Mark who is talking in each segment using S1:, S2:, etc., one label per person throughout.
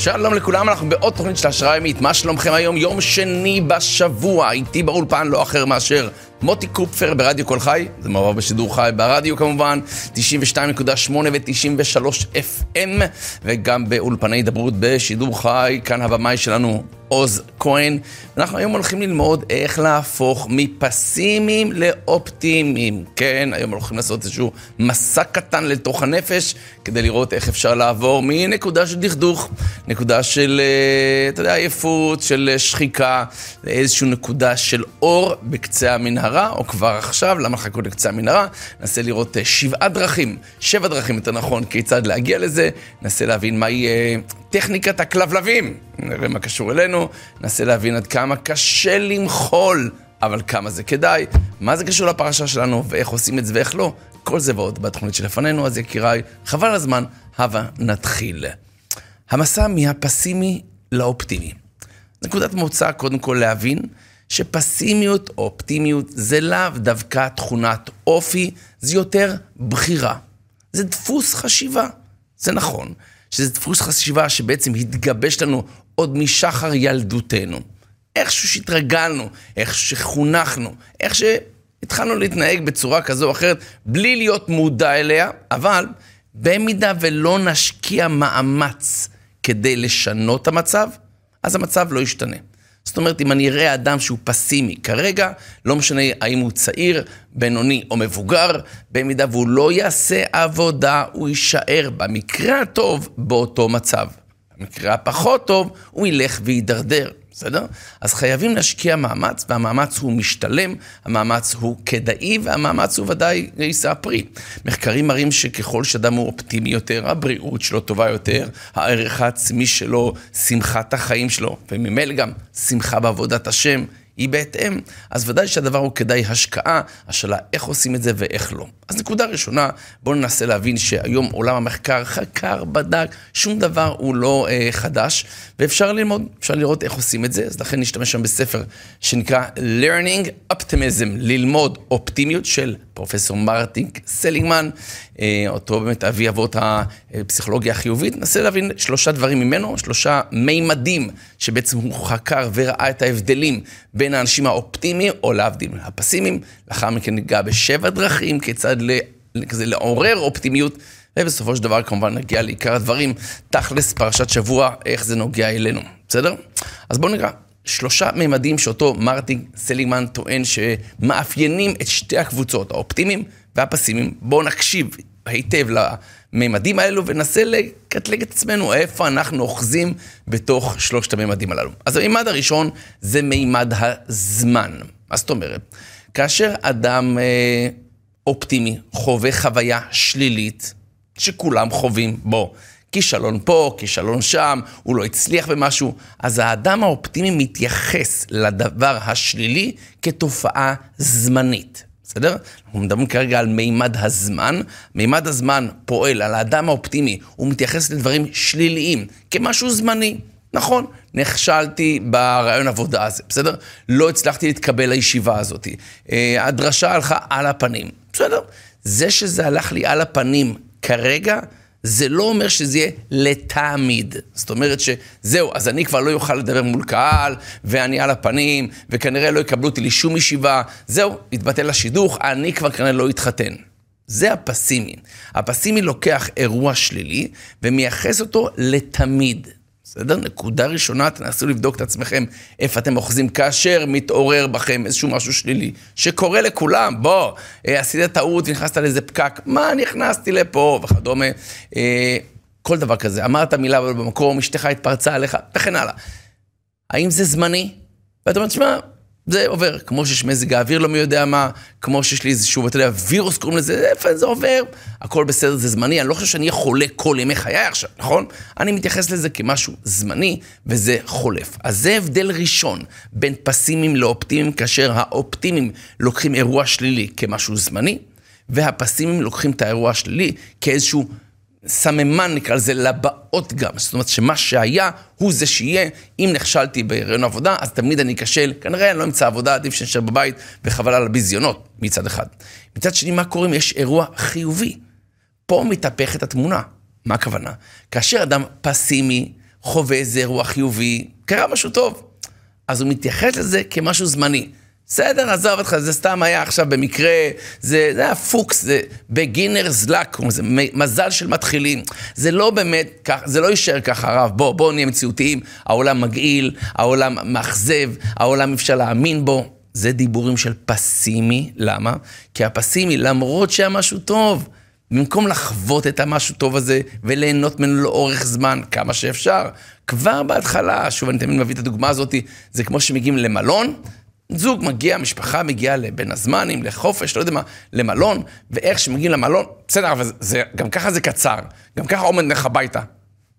S1: שלום לכולם, אנחנו בעוד תוכנית של השראה ימית. מה שלומכם היום? יום שני בשבוע. איתי באולפן לא אחר מאשר מוטי קופפר ברדיו קול חי. זה מעבר בשידור חי ברדיו כמובן, 92.8 ו-93 FM, וגם באולפני הידברות בשידור חי. כאן הבמאי שלנו עוז כהן. אנחנו היום הולכים ללמוד איך להפוך מפסימיים לאופטימיים. כן, היום הולכים לעשות איזשהו מסע קטן לתוך הנפש, כדי לראות איך אפשר לעבור מנקודה של דכדוך, נקודה של, אה, אתה יודע, עייפות, של שחיקה, לאיזושהי נקודה של אור בקצה המנהרה, או כבר עכשיו, למה לחכות לקצה המנהרה? ננסה לראות אה, שבעה דרכים, שבע דרכים יותר נכון, כיצד להגיע לזה, ננסה להבין מהי אה, טכניקת הכלבלבים, נראה מה קשור אלינו, ננסה להבין עד כמה קשה למחול, אבל כמה זה כדאי, מה זה קשור לפרשה שלנו, ואיך עושים את זה ואיך לא, כל זה ועוד בתוכנית שלפנינו, אז יקיריי, חבל הזמן, הבה נתחיל. המסע מהפסימי לאופטימי. נקודת מוצא, קודם כל להבין שפסימיות או אופטימיות זה לאו דווקא תכונת אופי, זה יותר בחירה. זה דפוס חשיבה. זה נכון, שזה דפוס חשיבה שבעצם התגבש לנו עוד משחר ילדותנו. איכשהו שהתרגלנו, איכשהו שחונכנו, איך שהתחלנו להתנהג בצורה כזו או אחרת, בלי להיות מודע אליה, אבל במידה ולא נשקיע מאמץ כדי לשנות את המצב, אז המצב לא ישתנה. זאת אומרת, אם אני אראה אדם שהוא פסימי כרגע, לא משנה האם הוא צעיר, בינוני או מבוגר, במידה והוא לא יעשה עבודה, הוא יישאר במקרה הטוב באותו מצב. במקרה הפחות טוב, הוא ילך ויידרדר. בסדר? אז חייבים להשקיע מאמץ, והמאמץ הוא משתלם, המאמץ הוא כדאי, והמאמץ הוא ודאי יישא פרי. מחקרים מראים שככל שאדם הוא אופטימי יותר, הבריאות שלו טובה יותר, הערך העצמי שלו, שמחת החיים שלו, וממילא גם שמחה בעבודת השם, היא בהתאם, אז ודאי שהדבר הוא כדאי השקעה, השאלה איך עושים את זה ואיך לא. אז נקודה ראשונה, בואו ננסה להבין שהיום עולם המחקר חקר, בדק, שום דבר הוא לא אה, חדש, ואפשר ללמוד, אפשר לראות איך עושים את זה, אז לכן נשתמש שם בספר שנקרא Learning Optimism, ללמוד אופטימיות של פרופסור מרטינג סלינגמן, אה, אותו באמת אבי אבות הפסיכולוגיה החיובית, ננסה להבין שלושה דברים ממנו, שלושה מימדים שבעצם הוא חקר וראה את ההבדלים בין האנשים האופטימיים, או להבדיל, הפסימיים, לאחר מכן ניגע בשבע דרכים כיצד כזה לעורר אופטימיות, ובסופו של דבר כמובן נגיע לעיקר הדברים, תכלס פרשת שבוע, איך זה נוגע אלינו, בסדר? אז בואו נקרא. שלושה ממדים שאותו מרטין סליגמן טוען שמאפיינים את שתי הקבוצות, האופטימיים והפסימיים. בואו נקשיב היטב לממדים האלו וננסה לקטלג את עצמנו איפה אנחנו אוחזים בתוך שלושת הממדים הללו. אז הממד הראשון זה מימד הזמן. מה זאת אומרת? כאשר אדם אה, אופטימי חווה חוויה שלילית, שכולם חווים, בוא, כישלון פה, כישלון שם, הוא לא הצליח במשהו, אז האדם האופטימי מתייחס לדבר השלילי כתופעה זמנית. בסדר? אנחנו מדברים כרגע על מימד הזמן. מימד הזמן פועל על האדם האופטימי, הוא מתייחס לדברים שליליים, כמשהו זמני. נכון, נכשלתי ברעיון עבודה הזה, בסדר? לא הצלחתי להתקבל לישיבה הזאת. אה, הדרשה הלכה על הפנים, בסדר? זה שזה הלך לי על הפנים כרגע, זה לא אומר שזה יהיה לתמיד. זאת אומרת שזהו, אז אני כבר לא אוכל לדבר מול קהל, ואני על הפנים, וכנראה לא יקבלו אותי לשום ישיבה. זהו, התבטל השידוך, אני כבר כנראה לא אתחתן. זה הפסימי. הפסימי לוקח אירוע שלילי ומייחס אותו לתמיד. בסדר? נקודה ראשונה, תנסו לבדוק את עצמכם איפה אתם אוחזים כאשר מתעורר בכם איזשהו משהו שלילי, שקורה לכולם, בוא, אה, עשית טעות ונכנסת לאיזה פקק, מה נכנסתי לפה וכדומה. אה, כל דבר כזה, אמרת מילה במקום, אשתך התפרצה עליך, וכן הלאה. האם זה זמני? ואתה אומר, תשמע, זה עובר, כמו שיש מזג האוויר לא מי יודע מה, כמו שיש לי איזשהו, אתה יודע, וירוס קוראים לזה, איפה זה עובר, הכל בסדר, זה זמני, אני לא חושב שאני אהיה חולה כל ימי חיי עכשיו, נכון? אני מתייחס לזה כמשהו זמני, וזה חולף. אז זה הבדל ראשון בין פסימיים לאופטימיים, כאשר האופטימיים לוקחים אירוע שלילי כמשהו זמני, והפסימיים לוקחים את האירוע השלילי כאיזשהו... סממן נקרא לזה לבאות גם, זאת אומרת שמה שהיה הוא זה שיהיה, אם נכשלתי בהיריון עבודה אז תמיד אני אכשל, כנראה אני לא אמצא עבודה, עדיף שנשאר בבית וחבל על הביזיונות מצד אחד. מצד שני מה קורה אם יש אירוע חיובי? פה מתהפכת התמונה, מה הכוונה? כאשר אדם פסימי חווה איזה אירוע חיובי, קרה משהו טוב. אז הוא מתייחס לזה כמשהו זמני. בסדר, עזוב אותך, זה סתם היה עכשיו במקרה, זה, זה היה פוקס, זה בגינרס לק, זה מזל של מתחילים. זה לא באמת כך, זה לא יישאר ככה, הרב. בוא, בוא נהיה מציאותיים, העולם מגעיל, העולם מאכזב, העולם אפשר להאמין בו. זה דיבורים של פסימי, למה? כי הפסימי, למרות שהיה משהו טוב, במקום לחוות את המשהו טוב הזה וליהנות ממנו לאורך זמן, כמה שאפשר, כבר בהתחלה, שוב, אני תמיד מביא את הדוגמה הזאת, זה כמו שמגיעים למלון, זוג מגיע, משפחה מגיעה לבין הזמנים, לחופש, לא יודע מה, למלון, ואיך שמגיעים למלון, בסדר, אבל זה, גם ככה זה קצר, גם ככה עומד לך הביתה.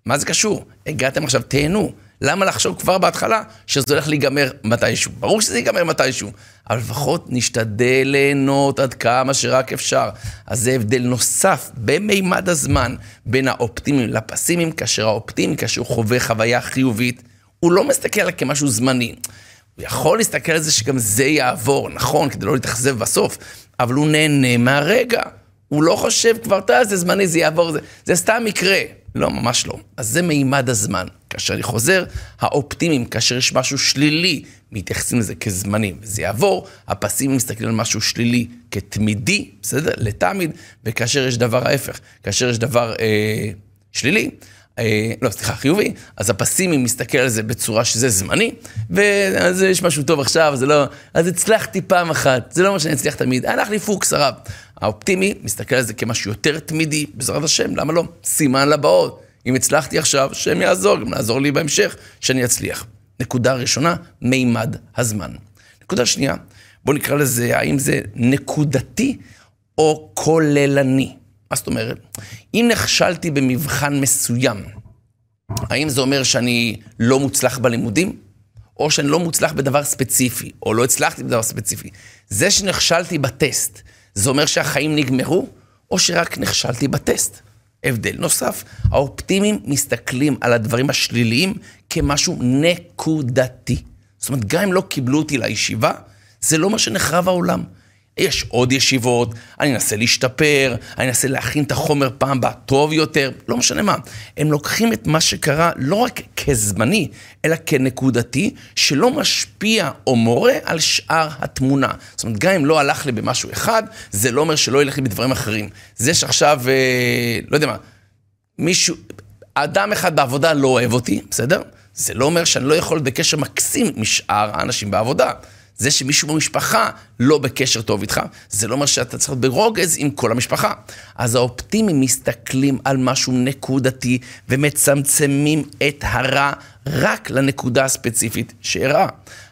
S1: מה זה קשור? הגעתם עכשיו, תהנו. למה לחשוב כבר בהתחלה שזה הולך להיגמר מתישהו? ברור שזה ייגמר מתישהו, אבל לפחות נשתדל ליהנות עד כמה שרק אפשר. אז זה הבדל נוסף במימד הזמן בין האופטימיים לפסימיים, כאשר האופטימי, כאשר הוא חווה חוויה חיובית, הוא לא מסתכל עליה כמשהו זמני. הוא יכול להסתכל על זה שגם זה יעבור, נכון, כדי לא להתאכזב בסוף, אבל הוא נהנה מהרגע. הוא לא חושב כבר, אתה, זה זמני, זה יעבור, זה, זה סתם יקרה. לא, ממש לא. אז זה מימד הזמן. כאשר אני חוזר, האופטימיים, כאשר יש משהו שלילי, מתייחסים לזה כזמני, וזה יעבור, הפסימיים מסתכלים על משהו שלילי כתמידי, בסדר? לתמיד, וכאשר יש דבר ההפך, כאשר יש דבר אה, שלילי, לא, סליחה, חיובי, אז הפסימי מסתכל על זה בצורה שזה זמני, ואז יש משהו טוב עכשיו, זה לא... אז הצלחתי פעם אחת, זה לא מה שאני אצליח תמיד, הלך לי פוקס הרב. האופטימי מסתכל על זה כמשהו יותר תמידי, בעזרת השם, למה לא? סימן לבאות. אם הצלחתי עכשיו, השם יעזור, גם לעזור לי בהמשך, שאני אצליח. נקודה ראשונה, מימד הזמן. נקודה שנייה, בואו נקרא לזה, האם זה נקודתי או כוללני. מה זאת אומרת? אם נכשלתי במבחן מסוים, האם זה אומר שאני לא מוצלח בלימודים? או שאני לא מוצלח בדבר ספציפי, או לא הצלחתי בדבר ספציפי. זה שנכשלתי בטסט, זה אומר שהחיים נגמרו, או שרק נכשלתי בטסט. הבדל נוסף, האופטימיים מסתכלים על הדברים השליליים כמשהו נקודתי. זאת אומרת, גם אם לא קיבלו אותי לישיבה, זה לא מה שנחרב העולם. יש עוד ישיבות, אני אנסה להשתפר, אני אנסה להכין את החומר פעם הבאה טוב יותר, לא משנה מה. הם לוקחים את מה שקרה לא רק כזמני, אלא כנקודתי, שלא משפיע או מורה על שאר התמונה. זאת אומרת, גם אם לא הלך לי במשהו אחד, זה לא אומר שלא ילך לי בדברים אחרים. זה שעכשיו, אה, לא יודע מה, מישהו, אדם אחד בעבודה לא אוהב אותי, בסדר? זה לא אומר שאני לא יכול בקשר מקסים משאר האנשים בעבודה. זה שמישהו במשפחה לא בקשר טוב איתך, זה לא אומר שאתה צריך להיות ברוגז עם כל המשפחה. אז האופטימים מסתכלים על משהו נקודתי ומצמצמים את הרע רק לנקודה הספציפית שאירעה.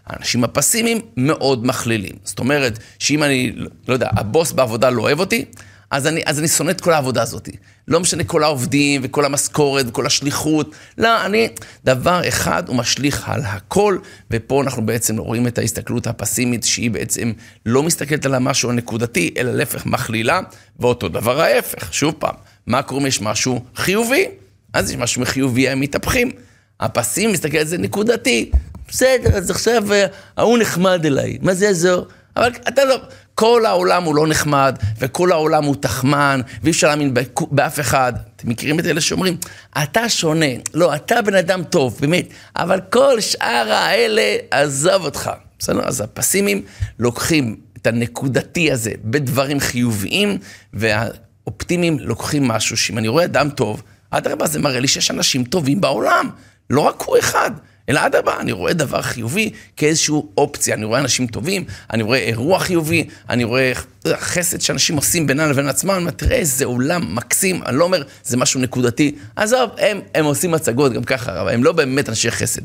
S1: האנשים הפסימיים מאוד מכלילים. זאת אומרת, שאם אני, לא יודע, הבוס בעבודה לא אוהב אותי, אז אני, אז אני שונא את כל העבודה הזאת. לא משנה כל העובדים וכל המשכורת וכל השליחות. לא, אני, דבר אחד הוא משליך על הכל, ופה אנחנו בעצם רואים את ההסתכלות הפסימית, שהיא בעצם לא מסתכלת על המשהו הנקודתי, אלא להפך מכלילה, ואותו דבר ההפך. שוב פעם, מה קורה אם יש משהו חיובי? אז יש משהו חיובי, הם מתהפכים. הפסימי מסתכל על זה נקודתי. בסדר, אז עכשיו אה, ההוא נחמד אליי, מה זה יעזור? אבל אתה לא, כל העולם הוא לא נחמד, וכל העולם הוא תחמן, ואי אפשר להאמין באף אחד. אתם מכירים את אלה שאומרים, אתה שונה, לא, אתה בן אדם טוב, באמת, אבל כל שאר האלה, עזוב אותך. בסדר? אז הפסימים לוקחים את הנקודתי הזה בדברים חיוביים, והאופטימיים לוקחים משהו שאם אני רואה אדם טוב, אדרבה, זה מראה לי שיש אנשים טובים בעולם, לא רק הוא אחד. אלא אדרבה, אני רואה דבר חיובי כאיזושהי אופציה. אני רואה אנשים טובים, אני רואה אירוע חיובי, אני רואה חסד שאנשים עושים בינם לבין עצמם, אני אומר, תראה איזה עולם מקסים, אני לא אומר, זה משהו נקודתי. עזוב, הם, הם עושים הצגות גם ככה, אבל הם לא באמת אנשי חסד.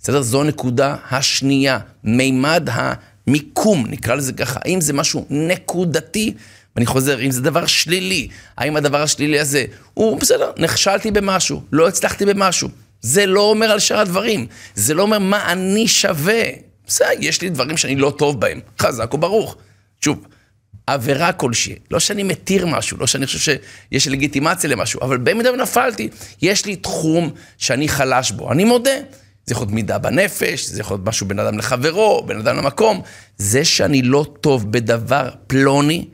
S1: בסדר? זו הנקודה השנייה, מימד המיקום, נקרא לזה ככה. האם זה משהו נקודתי? ואני חוזר, אם זה דבר שלילי, האם הדבר השלילי הזה, הוא בסדר, נכשלתי במשהו, לא הצלחתי במשהו. זה לא אומר על שאר הדברים. זה לא אומר מה אני שווה. בסדר, יש לי דברים שאני לא טוב בהם. חזק וברוך. שוב, עבירה כלשהי. לא שאני מתיר משהו, לא שאני חושב שיש לגיטימציה למשהו, אבל במידה ונפלתי, יש לי תחום שאני חלש בו. אני מודה. זה יכול להיות מידה בנפש, זה יכול להיות משהו בין אדם לחברו, בין אדם למקום. זה שאני לא טוב בדבר פלוני,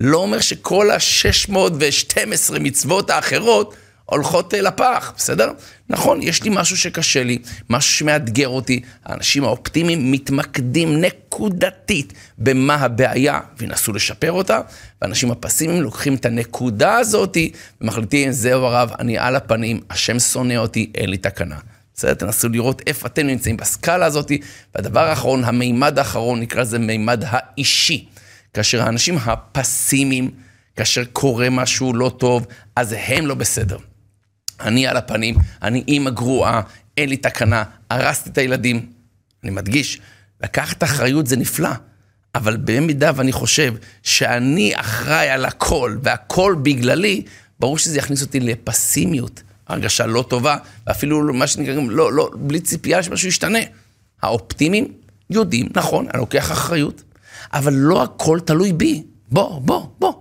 S1: לא אומר שכל ה-612 מצוות האחרות הולכות אה, לפח, בסדר? נכון, יש לי משהו שקשה לי, משהו שמאתגר אותי. האנשים האופטימיים מתמקדים נקודתית במה הבעיה וינסו לשפר אותה, והאנשים הפסימיים לוקחים את הנקודה הזאת ומחליטים, זהו הרב, אני על הפנים, השם שונא אותי, אין לי תקנה. בסדר? תנסו לראות איפה אתם נמצאים בסקאלה הזאת. והדבר האחרון, המימד האחרון, נקרא לזה מימד האישי. כאשר האנשים הפסימיים, כאשר קורה משהו לא טוב, אז הם לא בסדר. אני על הפנים, אני אימא גרועה, אין לי תקנה, הרסתי את הילדים. אני מדגיש, לקחת אחריות זה נפלא, אבל במידה ואני חושב שאני אחראי על הכל והכל בגללי, ברור שזה יכניס אותי לפסימיות, הרגשה לא טובה, ואפילו מה שנקרא, לא, לא, בלי ציפייה שמשהו ישתנה. האופטימיים יודעים, נכון, אני לוקח אחריות, אבל לא הכל תלוי בי. בוא, בוא, בוא.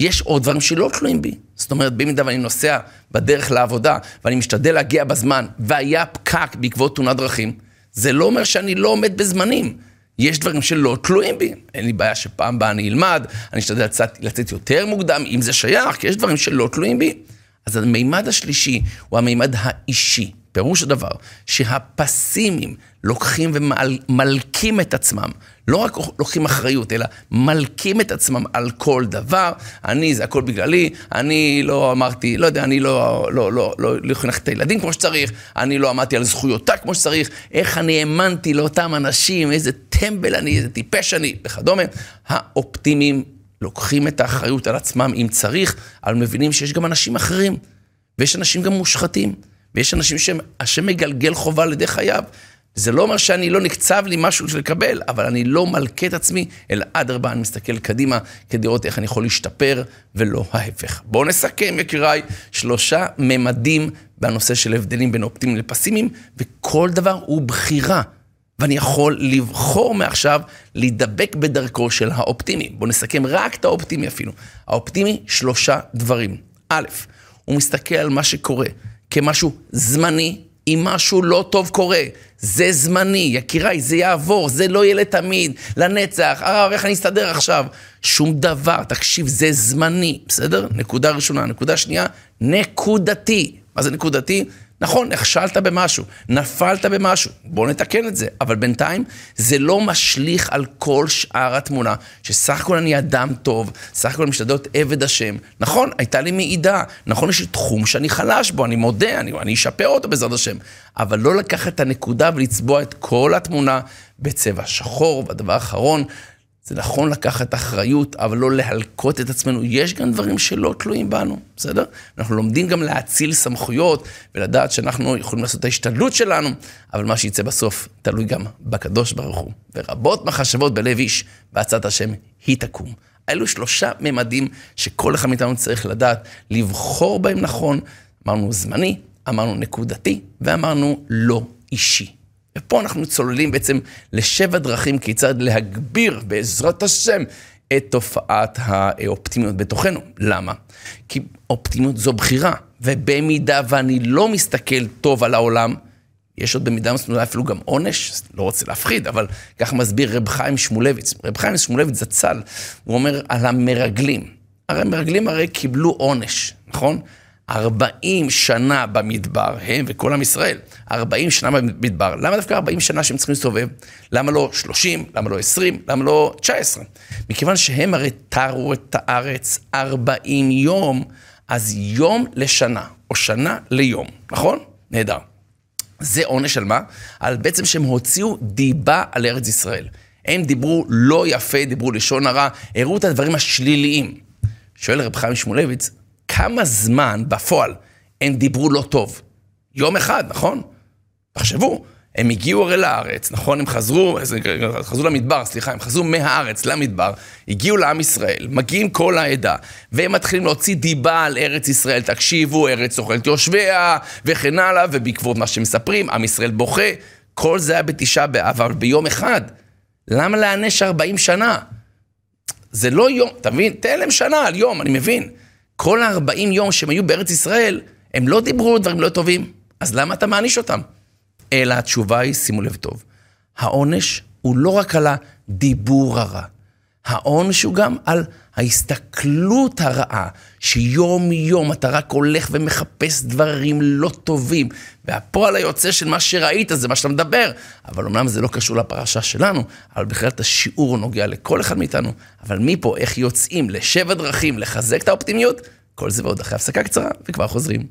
S1: יש עוד דברים שלא תלויים בי. זאת אומרת, במידה ואני נוסע בדרך לעבודה, ואני משתדל להגיע בזמן, והיה פקק בעקבות תאונת דרכים, זה לא אומר שאני לא עומד בזמנים. יש דברים שלא תלויים בי. אין לי בעיה שפעם הבאה אני אלמד, אני אשתדל לצאת, לצאת יותר מוקדם, אם זה שייך, כי יש דברים שלא תלויים בי. אז המימד השלישי הוא המימד האישי. פירוש הדבר שהפסימים לוקחים ומלקים את עצמם, לא רק לוקחים אחריות, אלא מלקים את עצמם על כל דבר. אני, זה הכל בגללי, אני לא אמרתי, לא יודע, אני לא, לא, לא, לא, לא חינכתי את הילדים כמו שצריך, אני לא עמדתי על זכויותיי כמו שצריך, איך אני האמנתי לאותם אנשים, איזה טמבל אני, איזה טיפש אני, וכדומה. האופטימיים לוקחים את האחריות על עצמם אם צריך, אבל מבינים שיש גם אנשים אחרים, ויש אנשים גם מושחתים. ויש אנשים שהשם מגלגל חובה על ידי חייו. זה לא אומר שאני לא נקצב לי משהו לקבל, אבל אני לא מלכה את עצמי, אלא אדרבה, אני מסתכל קדימה כדי לראות איך אני יכול להשתפר, ולא ההפך. בואו נסכם, יקיריי, שלושה ממדים בנושא של הבדלים בין אופטימיים לפסימיים, וכל דבר הוא בחירה. ואני יכול לבחור מעכשיו להידבק בדרכו של האופטימי. בואו נסכם רק את האופטימי אפילו. האופטימי, שלושה דברים. א', הוא מסתכל על מה שקורה. כמשהו זמני, אם משהו לא טוב קורה, זה זמני, יקיריי, זה יעבור, זה לא יהיה לתמיד, לנצח, הרב, איך אני אסתדר עכשיו? שום דבר, תקשיב, זה זמני, בסדר? נקודה ראשונה. נקודה שנייה, נקודתי. מה זה נקודתי? נכון, נכשלת במשהו, נפלת במשהו, בוא נתקן את זה. אבל בינתיים זה לא משליך על כל שאר התמונה, שסך הכל אני אדם טוב, סך הכל משתדל להיות עבד השם. נכון, הייתה לי מעידה, נכון, יש לי תחום שאני חלש בו, אני מודה, אני, אני אשפר אותו בעזרת השם. אבל לא לקחת את הנקודה ולצבוע את כל התמונה בצבע שחור. והדבר האחרון, זה נכון לקחת אחריות, אבל לא להלקות את עצמנו. יש גם דברים שלא תלויים בנו, בסדר? אנחנו לומדים גם להאציל סמכויות ולדעת שאנחנו יכולים לעשות את ההשתדלות שלנו, אבל מה שיצא בסוף תלוי גם בקדוש ברוך הוא. ורבות מחשבות בלב איש, בעצת השם היא תקום. אלו שלושה ממדים שכל אחד מאיתנו צריך לדעת, לבחור בהם נכון. אמרנו זמני, אמרנו נקודתי, ואמרנו לא אישי. ופה אנחנו צוללים בעצם לשבע דרכים כיצד להגביר בעזרת השם את תופעת האופטימיות בתוכנו. למה? כי אופטימיות זו בחירה, ובמידה ואני לא מסתכל טוב על העולם, יש עוד במידה מסוימת אפילו גם עונש, לא רוצה להפחיד, אבל כך מסביר רב חיים שמואלביץ. רב חיים שמואלביץ זצ"ל, הוא אומר על המרגלים. הרי המרגלים הרי קיבלו עונש, נכון? 40 שנה במדבר, הם וכל עם ישראל, 40 שנה במדבר. למה דווקא 40 שנה שהם צריכים להסתובב? למה לא 30? למה לא 20? למה לא 19? מכיוון שהם הרי תרו את הארץ 40 יום, אז יום לשנה, או שנה ליום, נכון? נהדר. זה עונש על מה? על בעצם שהם הוציאו דיבה על ארץ ישראל. הם דיברו לא יפה, דיברו לשון הרע, הראו את הדברים השליליים. שואל רב חיים שמואלביץ, כמה זמן בפועל הם דיברו לא טוב? יום אחד, נכון? תחשבו, הם הגיעו הרי לארץ, נכון? הם חזרו, חזרו למדבר, סליחה, הם חזרו מהארץ למדבר, הגיעו לעם ישראל, מגיעים כל העדה, והם מתחילים להוציא דיבה על ארץ ישראל. תקשיבו, ארץ אוכלת יושביה, וכן הלאה, ובעקבות מה שמספרים, עם ישראל בוכה. כל זה היה בתשעה באב, אבל ביום אחד. למה להענש 40 שנה? זה לא יום, אתה מבין? תן להם שנה על יום, אני מבין. כל ה-40 יום שהם היו בארץ ישראל, הם לא דיברו דברים לא טובים, אז למה אתה מעניש אותם? אלא התשובה היא, שימו לב טוב, העונש הוא לא רק על הדיבור הרע.
S2: העונש הוא גם על ההסתכלות הרעה, שיום יום אתה רק הולך ומחפש דברים לא טובים, והפועל היוצא של מה שראית זה מה שאתה מדבר. אבל אמנם זה לא קשור לפרשה שלנו, אבל בהחלט השיעור נוגע לכל אחד מאיתנו. אבל מפה, איך יוצאים לשבע דרכים לחזק את האופטימיות, כל זה ועוד אחרי הפסקה קצרה, וכבר חוזרים.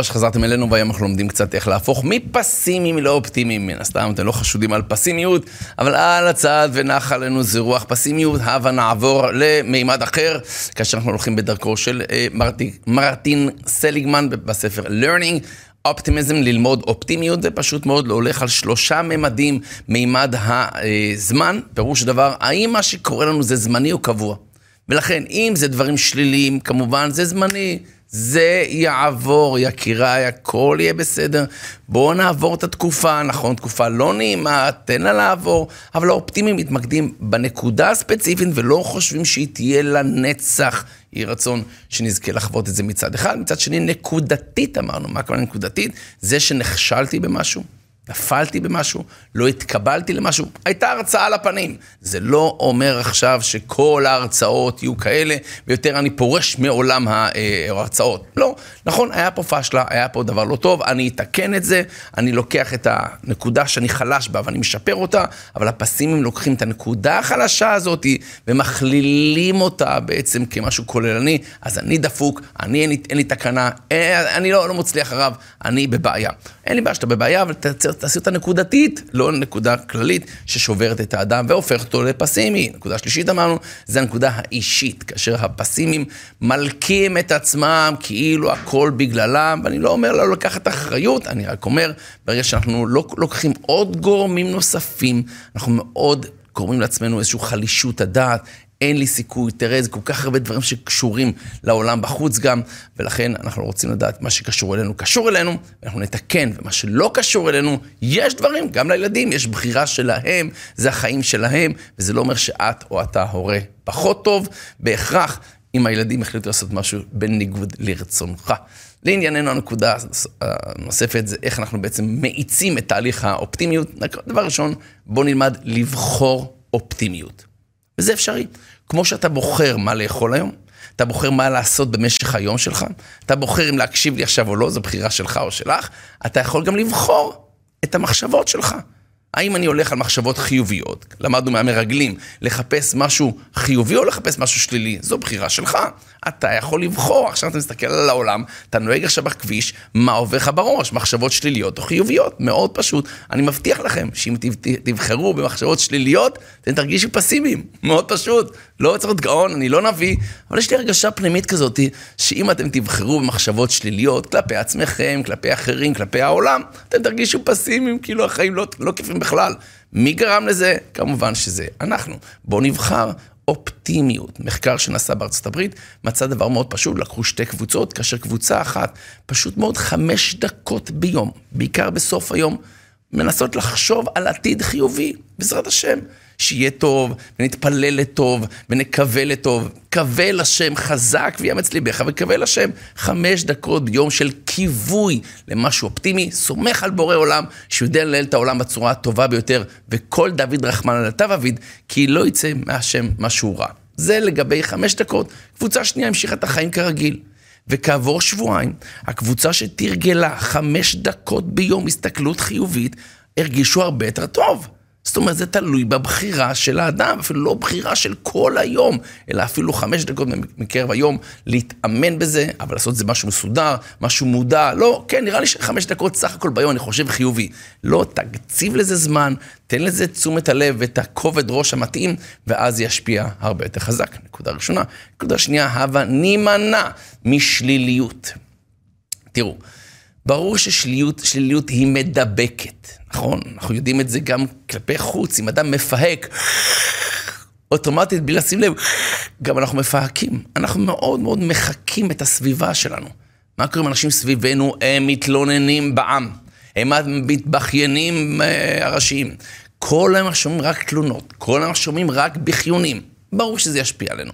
S1: תודה רבה שחזרתם אלינו, והיום אנחנו לומדים קצת איך להפוך מפסימיים לאופטימיים. מן הסתם, אתם לא חשודים על פסימיות, אבל על הצד ונח עלינו זה רוח פסימיות, הבה נעבור למימד אחר, כאשר אנחנו הולכים בדרכו של אה, מרטין, מרטין סליגמן בספר Learning. אופטימיזם, ללמוד אופטימיות, זה פשוט מאוד הולך על שלושה ממדים, מימד הזמן, פירוש דבר, האם מה שקורה לנו זה זמני או קבוע? ולכן, אם זה דברים שליליים, כמובן זה זמני. זה יעבור, יקיריי, הכל יהיה בסדר. בואו נעבור את התקופה, נכון, תקופה לא נעימה, תן לה לעבור, אבל האופטימים מתמקדים בנקודה הספציפית ולא חושבים שהיא תהיה לנצח. יהי רצון שנזכה לחוות את זה מצד אחד. מצד שני, נקודתית אמרנו, מה הכוונה נקודתית? זה שנכשלתי במשהו. נפלתי במשהו, לא התקבלתי למשהו, הייתה הרצאה על הפנים. זה לא אומר עכשיו שכל ההרצאות יהיו כאלה, ויותר אני פורש מעולם ההרצאות. לא, נכון, היה פה פשלה, היה פה דבר לא טוב, אני אתקן את זה, אני לוקח את הנקודה שאני חלש בה ואני משפר אותה, אבל הפסימים לוקחים את הנקודה החלשה הזאת ומכלילים אותה בעצם כמשהו כוללני, אז אני דפוק, אני אין לי, אין לי תקנה, אה, אני לא, לא מצליח הרב, אני בבעיה. אין לי בעיה שאתה בבעיה, אבל תעשי אותה נקודתית, לא נקודה כללית ששוברת את האדם והופכת אותו לפסימי. נקודה שלישית אמרנו, זה הנקודה האישית, כאשר הפסימים מלקים את עצמם כאילו הכל בגללם, ואני לא אומר לא לקחת אחריות, אני רק אומר, ברגע שאנחנו לא לוקחים עוד גורמים נוספים, אנחנו מאוד גורמים לעצמנו איזושהי חלישות הדעת, אין לי סיכוי, תראה, זה כל כך הרבה דברים שקשורים לעולם בחוץ גם, ולכן אנחנו רוצים לדעת מה שקשור אלינו קשור אלינו, ואנחנו נתקן, ומה שלא קשור אלינו, יש דברים, גם לילדים, יש בחירה שלהם, זה החיים שלהם, וזה לא אומר שאת או אתה הורה פחות טוב, בהכרח, אם הילדים החליטו לעשות משהו בניגוד לרצונך. לענייננו הנקודה הנוספת זה איך אנחנו בעצם מאיצים את תהליך האופטימיות. דבר ראשון, בואו נלמד לבחור אופטימיות. וזה אפשרי. כמו שאתה בוחר מה לאכול היום, אתה בוחר מה לעשות במשך היום שלך, אתה בוחר אם להקשיב לי עכשיו או לא, זו בחירה שלך או שלך, אתה יכול גם לבחור את המחשבות שלך. האם אני הולך על מחשבות חיוביות? למדנו מהמרגלים, לחפש משהו חיובי או לחפש משהו שלילי? זו בחירה שלך. אתה יכול לבחור, עכשיו אתה מסתכל על העולם, אתה נוהג עכשיו בכביש, מה עובר לך בראש? מחשבות שליליות או חיוביות? מאוד פשוט. אני מבטיח לכם שאם תבחרו במחשבות שליליות, אתם תרגישו פסימיים. מאוד פשוט. לא צריך להיות גאון, אני לא נביא, אבל יש לי הרגשה פנימית כזאת, שאם אתם תבחרו במחשבות שליליות כלפי עצמכם, כלפי אחרים, כלפי העולם, אתם תרגישו פסימיים, כאילו החיים לא, לא כיפים בכלל. מי גרם לזה? כמובן שזה אנחנו. בואו נבחר אופטימיות. מחקר שנעשה בארצות הברית מצא דבר מאוד פשוט, לקחו שתי קבוצות, כאשר קבוצה אחת, פשוט מאוד חמש דקות ביום, בעיקר בסוף היום, מנסות לחשוב על עתיד חיובי, בעזרת השם. שיהיה טוב, ונתפלל לטוב, ונקווה לטוב. קווה לשם חזק ויאמץ ליבך, וקווה לשם חמש דקות ביום של כיווי למשהו אופטימי. סומך על בורא עולם, שהוא יודע לנהל את העולם בצורה הטובה ביותר, וכל דוד רחמן על התו אביד, כי לא יצא מהשם משהו רע. זה לגבי חמש דקות. קבוצה שנייה המשיכה את החיים כרגיל. וכעבור שבועיים, הקבוצה שתרגלה חמש דקות ביום הסתכלות חיובית, הרגישו הרבה יותר טוב. זאת אומרת, זה תלוי בבחירה של האדם, אפילו לא בחירה של כל היום, אלא אפילו חמש דקות מקרב היום להתאמן בזה, אבל לעשות את זה משהו מסודר, משהו מודע. לא, כן, נראה לי שחמש דקות סך הכל ביום, אני חושב חיובי. לא, תקציב לזה זמן, תן לזה תשומת הלב ואת הכובד ראש המתאים, ואז זה ישפיע הרבה יותר חזק. נקודה ראשונה. נקודה שנייה, הבה נימנע משליליות. תראו, ברור ששליליות היא מדבקת, נכון? אנחנו יודעים את זה גם כלפי חוץ, אם אדם מפהק, אוטומטית, בלי לשים לב, גם אנחנו מפהקים. אנחנו מאוד מאוד מחקים את הסביבה שלנו. מה קורה עם אנשים סביבנו? הם מתלוננים בעם. הם המתבכיינים אה, הראשיים. כל היום אנחנו שומעים רק תלונות, כל היום אנחנו שומעים רק בחיונים. ברור שזה ישפיע עלינו.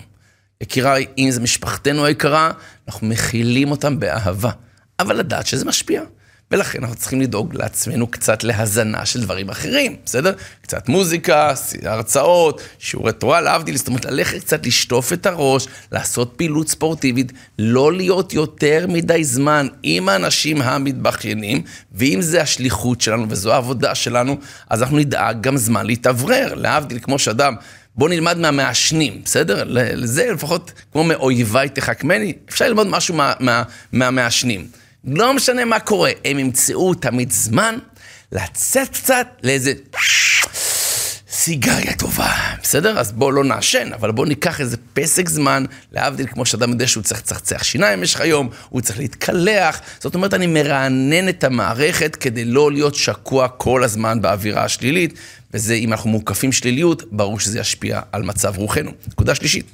S1: יקיריי, אם זה משפחתנו היקרה, אנחנו מכילים אותם באהבה. אבל לדעת שזה משפיע. ולכן אנחנו צריכים לדאוג לעצמנו קצת להזנה של דברים אחרים, בסדר? קצת מוזיקה, הרצאות, שיעורי תורה, להבדיל, זאת אומרת, ללכת קצת לשטוף את הראש, לעשות פעילות ספורטיבית, לא להיות יותר מדי זמן עם האנשים המתבכיינים, ואם זה השליחות שלנו וזו העבודה שלנו, אז אנחנו נדאג גם זמן להתאוורר, להבדיל, כמו שאדם... בוא נלמד מהמעשנים, בסדר? לזה לפחות, כמו מאויביי תחכמני, אפשר ללמוד משהו מהמעשנים. מה, מה, לא משנה מה קורה, הם ימצאו תמיד זמן לצאת קצת לאיזה סיגריה טובה, בסדר? אז בואו לא נעשן, אבל בואו ניקח איזה פסק זמן, להבדיל, כמו שאדם יודע שהוא צריך לצחצח שיניים במשך היום, הוא צריך להתקלח. זאת אומרת, אני מרענן את המערכת כדי לא להיות שקוע כל הזמן באווירה השלילית, וזה, אם אנחנו מוקפים שליליות, ברור שזה ישפיע על מצב רוחנו. נקודה שלישית,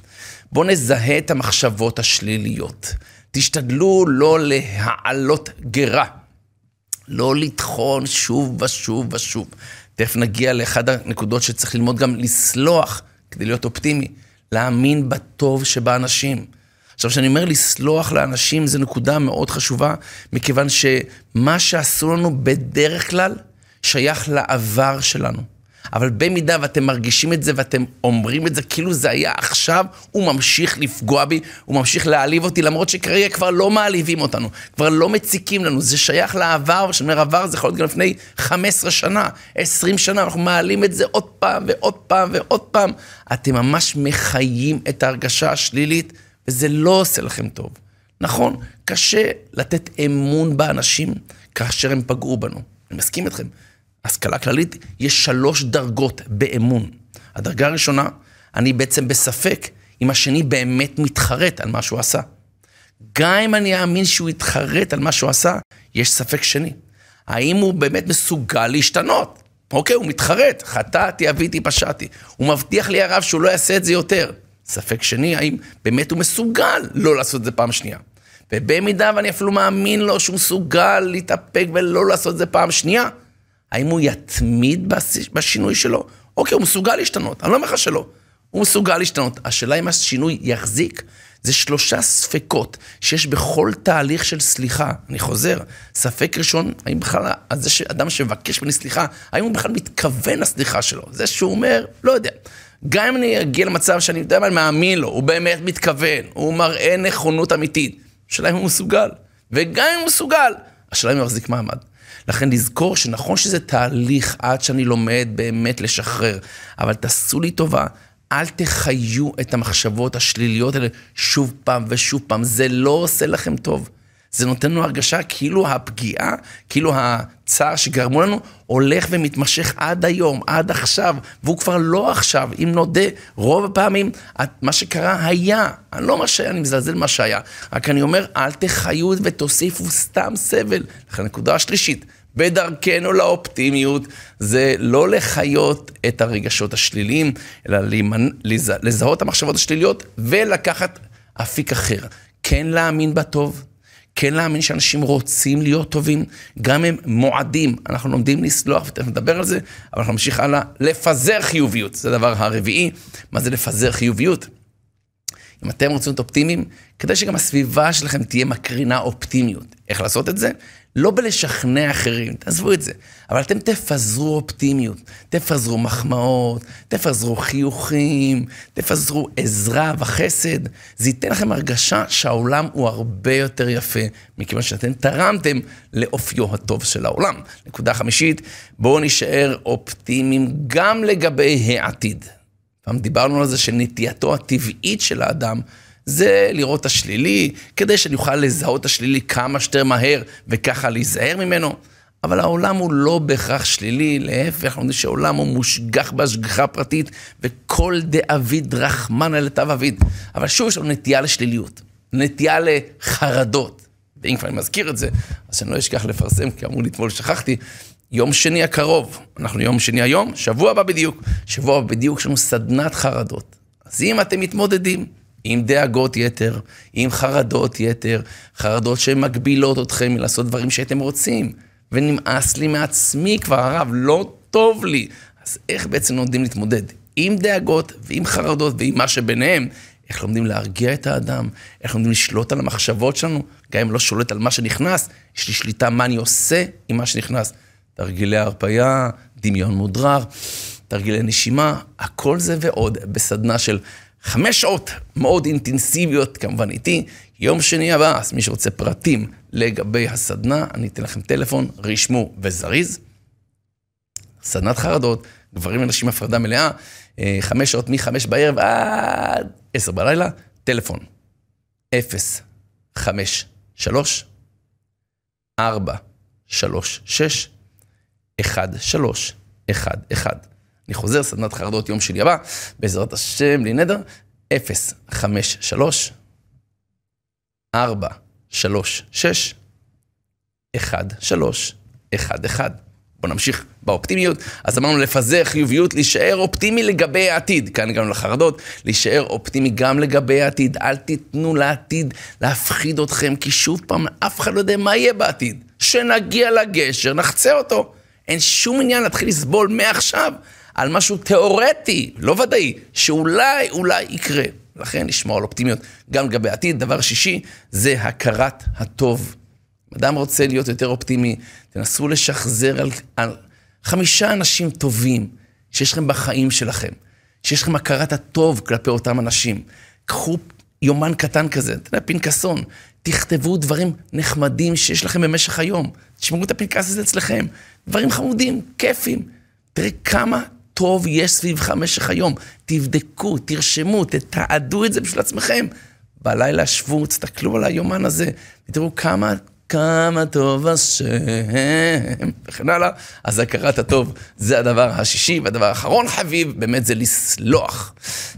S1: בואו נזהה את המחשבות השליליות. תשתדלו לא להעלות גרה, לא לטחון שוב ושוב ושוב. תכף נגיע לאחד הנקודות שצריך ללמוד גם לסלוח כדי להיות אופטימי, להאמין בטוב שבאנשים. עכשיו, כשאני אומר לסלוח לאנשים, זו נקודה מאוד חשובה, מכיוון שמה שעשו לנו בדרך כלל שייך לעבר שלנו. אבל במידה ואתם מרגישים את זה ואתם אומרים את זה כאילו זה היה עכשיו, הוא ממשיך לפגוע בי, הוא ממשיך להעליב אותי, למרות שכרגע כבר לא מעליבים אותנו, כבר לא מציקים לנו, זה שייך לעבר, וכשאני אומר עבר זה יכול להיות גם לפני 15 שנה, 20 שנה, אנחנו מעלים את זה עוד פעם ועוד פעם ועוד פעם. אתם ממש מחיים את ההרגשה השלילית, וזה לא עושה לכם טוב. נכון, קשה לתת אמון באנשים כאשר הם פגעו בנו. אני מסכים איתכם. השכלה כללית, יש שלוש דרגות באמון. הדרגה הראשונה, אני בעצם בספק אם השני באמת מתחרט על מה שהוא עשה. גם אם אני אאמין שהוא יתחרט על מה שהוא עשה, יש ספק שני. האם הוא באמת מסוגל להשתנות? אוקיי, הוא מתחרט, חטאתי, אביתי, פשעתי. הוא מבטיח לי הרב שהוא לא יעשה את זה יותר. ספק שני, האם באמת הוא מסוגל לא לעשות את זה פעם שנייה? ובמידה ואני אפילו מאמין לו שהוא מסוגל להתאפק ולא לעשות את זה פעם שנייה, האם הוא יתמיד בשינוי שלו? אוקיי, הוא מסוגל להשתנות, אני לא אומר לך שלא. הוא מסוגל להשתנות. השאלה אם השינוי יחזיק, זה שלושה ספקות שיש בכל תהליך של סליחה. אני חוזר, ספק ראשון, האם בכלל, זה שאדם שמבקש ממני סליחה, האם הוא בכלל מתכוון לסליחה שלו? זה שהוא אומר, לא יודע. גם אם אני אגיע למצב שאני יודע מה, אני מאמין לו, הוא באמת מתכוון, הוא מראה נכונות אמיתית. השאלה אם הוא מסוגל. וגם אם הוא מסוגל, השאלה אם הוא יחזיק מעמד. לכן לזכור שנכון שזה תהליך עד שאני לומד באמת לשחרר, אבל תעשו לי טובה, אל תחיו את המחשבות השליליות האלה שוב פעם ושוב פעם, זה לא עושה לכם טוב. זה נותן לנו הרגשה כאילו הפגיעה, כאילו הצער שגרמו לנו, הולך ומתמשך עד היום, עד עכשיו, והוא כבר לא עכשיו, אם נודה, רוב הפעמים מה שקרה היה. אני לא מה שהיה, אני מזלזל מה שהיה, רק אני אומר, אל תחיו ותוסיפו סתם סבל. לכן הנקודה השלישית, בדרכנו לאופטימיות, זה לא לחיות את הרגשות השליליים, אלא לזהות את המחשבות השליליות ולקחת אפיק אחר. כן להאמין בטוב, כן להאמין שאנשים רוצים להיות טובים, גם הם מועדים. אנחנו לומדים לסלוח, ותכף נדבר על זה, אבל אנחנו נמשיך הלאה, לפזר חיוביות. זה הדבר הרביעי. מה זה לפזר חיוביות? אם אתם רוצים להיות אופטימיים, כדי שגם הסביבה שלכם תהיה מקרינה אופטימיות. איך לעשות את זה? לא בלשכנע אחרים, תעזבו את זה. אבל אתם תפזרו אופטימיות, תפזרו מחמאות, תפזרו חיוכים, תפזרו עזרה וחסד. זה ייתן לכם הרגשה שהעולם הוא הרבה יותר יפה, מכיוון שאתם תרמתם לאופיו הטוב של העולם. נקודה חמישית, בואו נשאר אופטימיים גם לגבי העתיד. פעם דיברנו על זה שנטייתו הטבעית של האדם זה לראות את השלילי, כדי שאני אוכל לזהות את השלילי כמה שיותר מהר וככה להיזהר ממנו. אבל העולם הוא לא בהכרח שלילי, להפך, אנחנו יודעים שהעולם הוא מושגח בהשגחה פרטית, וכל דאביד רחמנא לטב אביד. אבל שוב יש לנו נטייה לשליליות, נטייה לחרדות. ואם כבר אני מזכיר את זה, אז שאני לא אשכח לפרסם, כי אמרו לי אתמול שכחתי, יום שני הקרוב, אנחנו יום שני היום, שבוע הבא בדיוק, שבוע הבא בדיוק יש לנו סדנת חרדות. אז אם אתם מתמודדים עם דאגות יתר, עם חרדות יתר, חרדות שמגבילות אתכם מלעשות דברים שהייתם רוצים, ונמאס לי מעצמי כבר, הרב, לא טוב לי. אז איך בעצם לומדים להתמודד עם דאגות ועם חרדות ועם מה שביניהם? איך לומדים להרגיע את האדם, איך לומדים לשלוט על המחשבות שלנו, גם אם לא שולט על מה שנכנס, יש לי שליטה מה אני עושה עם מה שנכנס. תרגילי הרפייה, דמיון מודרר, תרגילי נשימה, הכל זה ועוד בסדנה של חמש שעות מאוד אינטנסיביות, כמובן איתי, יום שני הבא, אז מי שרוצה פרטים לגבי הסדנה, אני אתן לכם טלפון, רשמו וזריז. סדנת חרדות, גברים ונשים הפרדה מלאה, אה, חמש שעות מחמש בערב עד עשר בלילה, טלפון, אפס, חמש, שלוש, 4, 3, 6, 1, 3, 1, 1. אני חוזר, סדנת חרדות יום שלי הבא, בעזרת השם, בלי נדר, 0, 5, 3, 4, 3, 6, 1, 3, 1, 1. בואו נמשיך באופטימיות. אז אמרנו לפזר חיוביות, להישאר אופטימי לגבי העתיד. כאן הגענו לחרדות, להישאר אופטימי גם לגבי העתיד. אל תיתנו לעתיד להפחיד אתכם, כי שוב פעם, אף אחד לא יודע מה יהיה בעתיד. שנגיע לגשר, נחצה אותו. אין שום עניין להתחיל לסבול מעכשיו על משהו תיאורטי, לא ודאי, שאולי, אולי יקרה. לכן לשמור על אופטימיות גם לגבי העתיד. דבר שישי, זה הכרת הטוב. אדם רוצה להיות יותר אופטימי, תנסו לשחזר על, על חמישה אנשים טובים שיש לכם בחיים שלכם, שיש לכם הכרת הטוב כלפי אותם אנשים. קחו יומן קטן כזה, אתה יודע, פנקסון, תכתבו דברים נחמדים שיש לכם במשך היום. תשמרו את הפנקס הזה אצלכם. דברים חמודים, כיפים. תראה כמה טוב יש סביבך במשך היום. תבדקו, תרשמו, תתעדו את זה בשביל עצמכם. בלילה שבו, תסתכלו על היומן הזה, ותראו כמה כמה טוב השם, וכן הלאה. אז הכרת הטוב זה הדבר השישי, והדבר האחרון חביב, באמת זה לסלוח.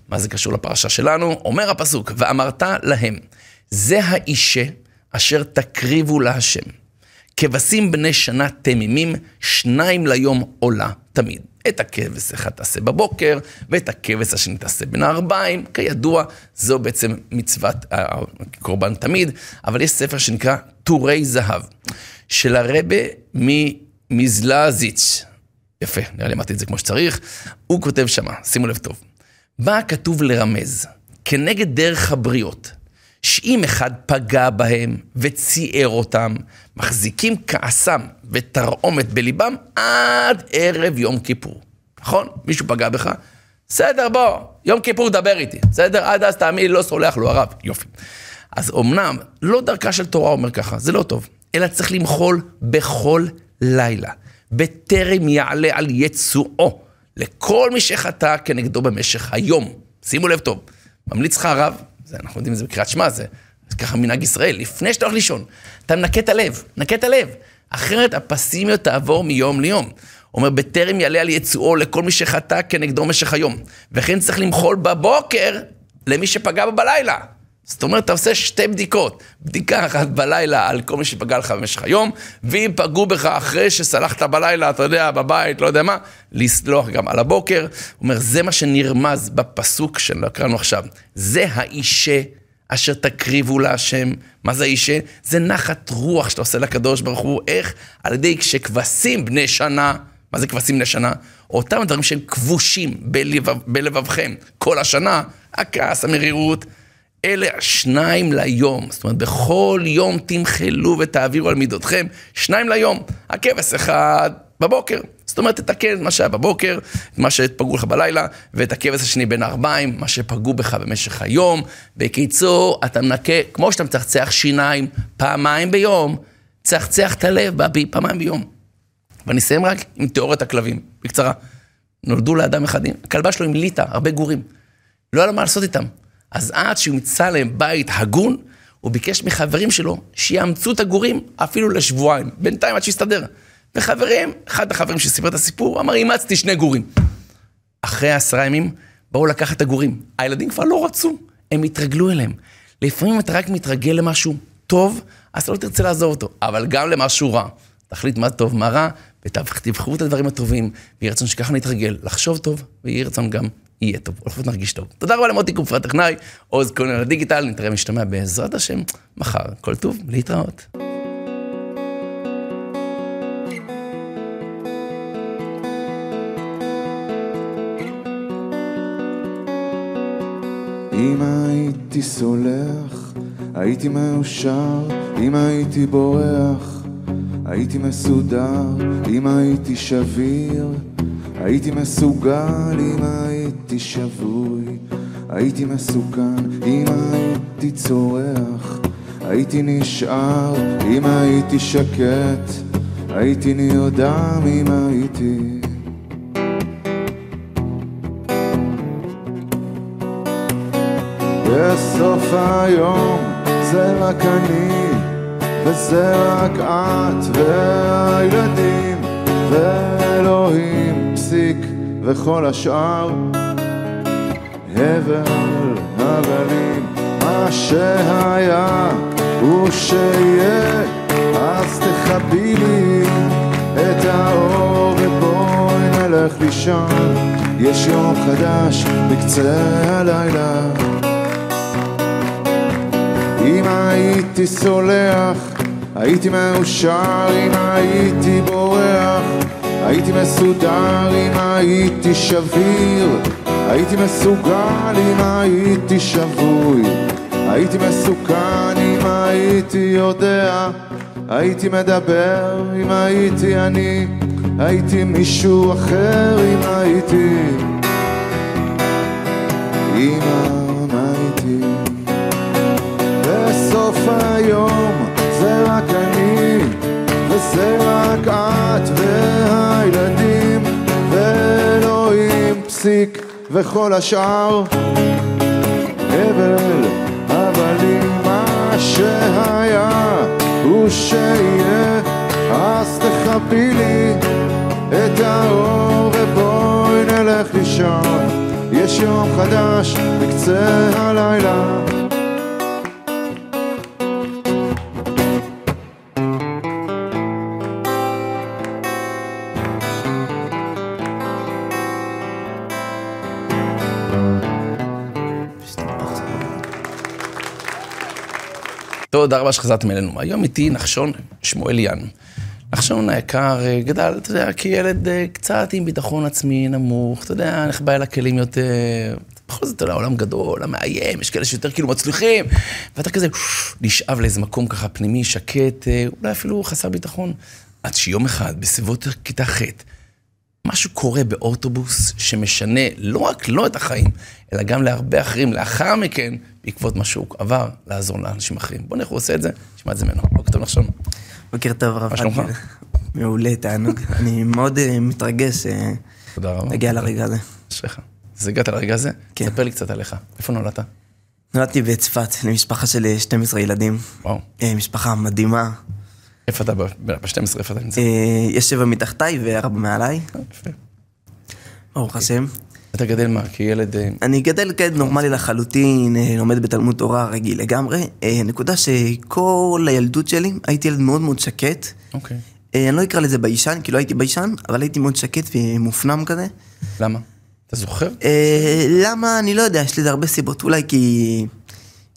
S1: מה זה קשור לפרשה שלנו? אומר הפסוק, ואמרת להם, זה האישה אשר תקריבו להשם. כבשים בני שנה תמימים, שניים ליום עולה תמיד. את הכבש אחד תעשה בבוקר, ואת הכבש השני תעשה בין הערביים. כידוע, זו בעצם מצוות הקורבן תמיד, אבל יש ספר שנקרא טורי זהב, של הרבה ממזלזיץ'. יפה, נראה לי אמרתי את זה כמו שצריך. הוא כותב שמה, שימו לב טוב. בא כתוב לרמז, כנגד דרך הבריות, שאם אחד פגע בהם וציער אותם, מחזיקים כעסם ותרעומת בליבם עד ערב יום כיפור. נכון? מישהו פגע בך? בסדר, בוא, יום כיפור דבר איתי. בסדר? עד אז תאמין, לא סולח לו הרב. יופי. אז אמנם, לא דרכה של תורה אומר ככה, זה לא טוב, אלא צריך למחול בכל לילה, בטרם יעלה על יצואו, לכל מי שחטא כנגדו במשך היום. שימו לב טוב, ממליץ לך הרב, זה, אנחנו יודעים את זה בקריאת שמע, זה, זה ככה מנהג ישראל, לפני שאתה הולך לישון, אתה מנקה את הלב, נקה את הלב, אחרת הפסימיות תעבור מיום ליום. אומר, בטרם יעלה על יצואו לכל מי שחטא כנגדו במשך היום. וכן צריך למחול בבוקר למי שפגע בו בלילה. זאת אומרת, אתה עושה שתי בדיקות. בדיקה אחת בלילה על כל מי שפגע לך במשך היום, ואם פגעו בך אחרי שסלחת בלילה, אתה יודע, בבית, לא יודע מה, לסלוח גם על הבוקר. הוא אומר, זה מה שנרמז בפסוק שקראנו עכשיו. זה האישה אשר תקריבו להשם. מה זה האישה? זה נחת רוח שאתה עושה לקדוש ברוך הוא. איך? על ידי כשכבשים בני שנה, מה זה כבשים בני שנה? אותם דברים שהם כבושים בלבב, בלבבכם כל השנה, הכעס, המרירות. אלה השניים ליום. זאת אומרת, בכל יום תמחלו ותעבירו על מידותיכם, שניים ליום. הכבש אחד בבוקר. זאת אומרת, תתקן את מה שהיה בבוקר, את מה שפגעו לך בלילה, ואת הכבש השני בין הארבעים, מה שפגעו בך במשך היום. בקיצור, אתה מנקה, כמו שאתה מצחצח שיניים פעמיים ביום, צחצח את הלב באבי פעמיים ביום. ואני אסיים רק עם תיאוריית הכלבים, בקצרה. נולדו לאדם אחד, הכלבה שלו עם ליטה, הרבה גורים. לא היה לו מה לעשות איתם. אז עד שהוא מצא להם בית הגון, הוא ביקש מחברים שלו שיאמצו את הגורים אפילו לשבועיים, בינתיים עד שיסתדר. וחברים, אחד החברים שסיפר את הסיפור, אמר, אימצתי שני גורים. אחרי עשרה ימים, באו לקחת את הגורים. הילדים כבר לא רצו, הם התרגלו אליהם. לפעמים אתה רק מתרגל למשהו טוב, אז אתה לא תרצה לעזוב אותו, אבל גם למשהו רע. תחליט מה טוב, מה רע, ותבחרו את הדברים הטובים, ויהי רצון שככה נתרגל, לחשוב טוב, ויהי רצון גם יהיה טוב, לפחות נרגיש טוב. תודה רבה למוטי קופרת טכנאי, עוז על הדיגיטל, נתראה משתמע בעזרת השם מחר. כל טוב, להתראות.
S3: אם הייתי סולח, הייתי מאושר, אם הייתי בורח, הייתי מסודר, אם הייתי שביר, הייתי מסוגל אם הייתי שבוי, הייתי מסוכן אם הייתי צורח, הייתי נשאר אם הייתי שקט, הייתי נרדם אם הייתי... בסוף היום זה רק אני וזה רק את והילדים ואלוהים פסיק וכל השאר. הבל הבלים מה שהיה הוא שיהיה אז תכבי לי את האור ובואי נלך לישון. יש יום חדש בקצה הלילה. אם הייתי סולח, הייתי מאושר אם הייתי בורח, הייתי מסודר אם הייתי שביר, הייתי מסוגל אם הייתי שבוי, הייתי מסוכן אם הייתי יודע, הייתי מדבר אם הייתי אני, הייתי מישהו אחר אם הייתי... אמא, וזה רק את והילדים ואלוהים פסיק וכל השאר. הבל אבל אם מה שהיה הוא שיהיה אז תכבי לי את האור ובואי נלך לישון. יש יום חדש בקצה הלילה
S1: תודה רבה שחזרתם אלינו. היום איתי נחשון שמואליאן. נחשון היקר אה, גדל, אתה יודע, כילד אה, קצת עם ביטחון עצמי נמוך, אתה יודע, נחבא אל הכלים יותר. בכל זאת, אתה יודע, עולם גדול, עולם מאיים, יש כאלה שיותר כאילו מצליחים, ואתה כזה נשאב לאיזה מקום ככה פנימי, שקט, אה, אולי אפילו חסר ביטחון. עד שיום אחד, בסביבות כיתה ח', משהו קורה באוטובוס שמשנה לא רק לא את החיים, אלא גם להרבה אחרים לאחר מכן, בעקבות מה שהוא עבר, לעזור לאנשים אחרים. בוא נראה איך הוא עושה את זה, נשמע את זה ממנו. בוקר טוב נחשון.
S4: בוקר טוב, רב.
S1: מה שלומך?
S4: מעולה, תענוג. אני מאוד אה, מתרגש אה,
S1: תודה רבה.
S4: להגיע לרגע הזה.
S1: אשריך. אז הגעת לרגע הזה?
S4: כן.
S1: ספר לי קצת עליך. איפה נולדת?
S4: נולדתי בצפת, למשפחה של אה, 12 ילדים.
S1: וואו.
S4: אה, משפחה מדהימה.
S1: איפה אתה? ב-12 איפה אתה נמצא?
S4: אה, יש שבע מתחתיי וארבע מעליי,
S1: אה, יפה.
S4: ברוך השם.
S1: אתה גדל מה? כילד... אה,
S4: אני גדל כילד נורמלי לחלוטין, לומד בתלמוד תורה רגיל לגמרי. נקודה שכל הילדות שלי הייתי ילד מאוד מאוד שקט.
S1: אוקיי.
S4: אני לא אקרא לזה ביישן, כי לא הייתי ביישן, אבל הייתי מאוד שקט ומופנם כזה.
S1: למה? אתה זוכר?
S4: למה? אני לא יודע, יש לזה הרבה סיבות. אולי כי...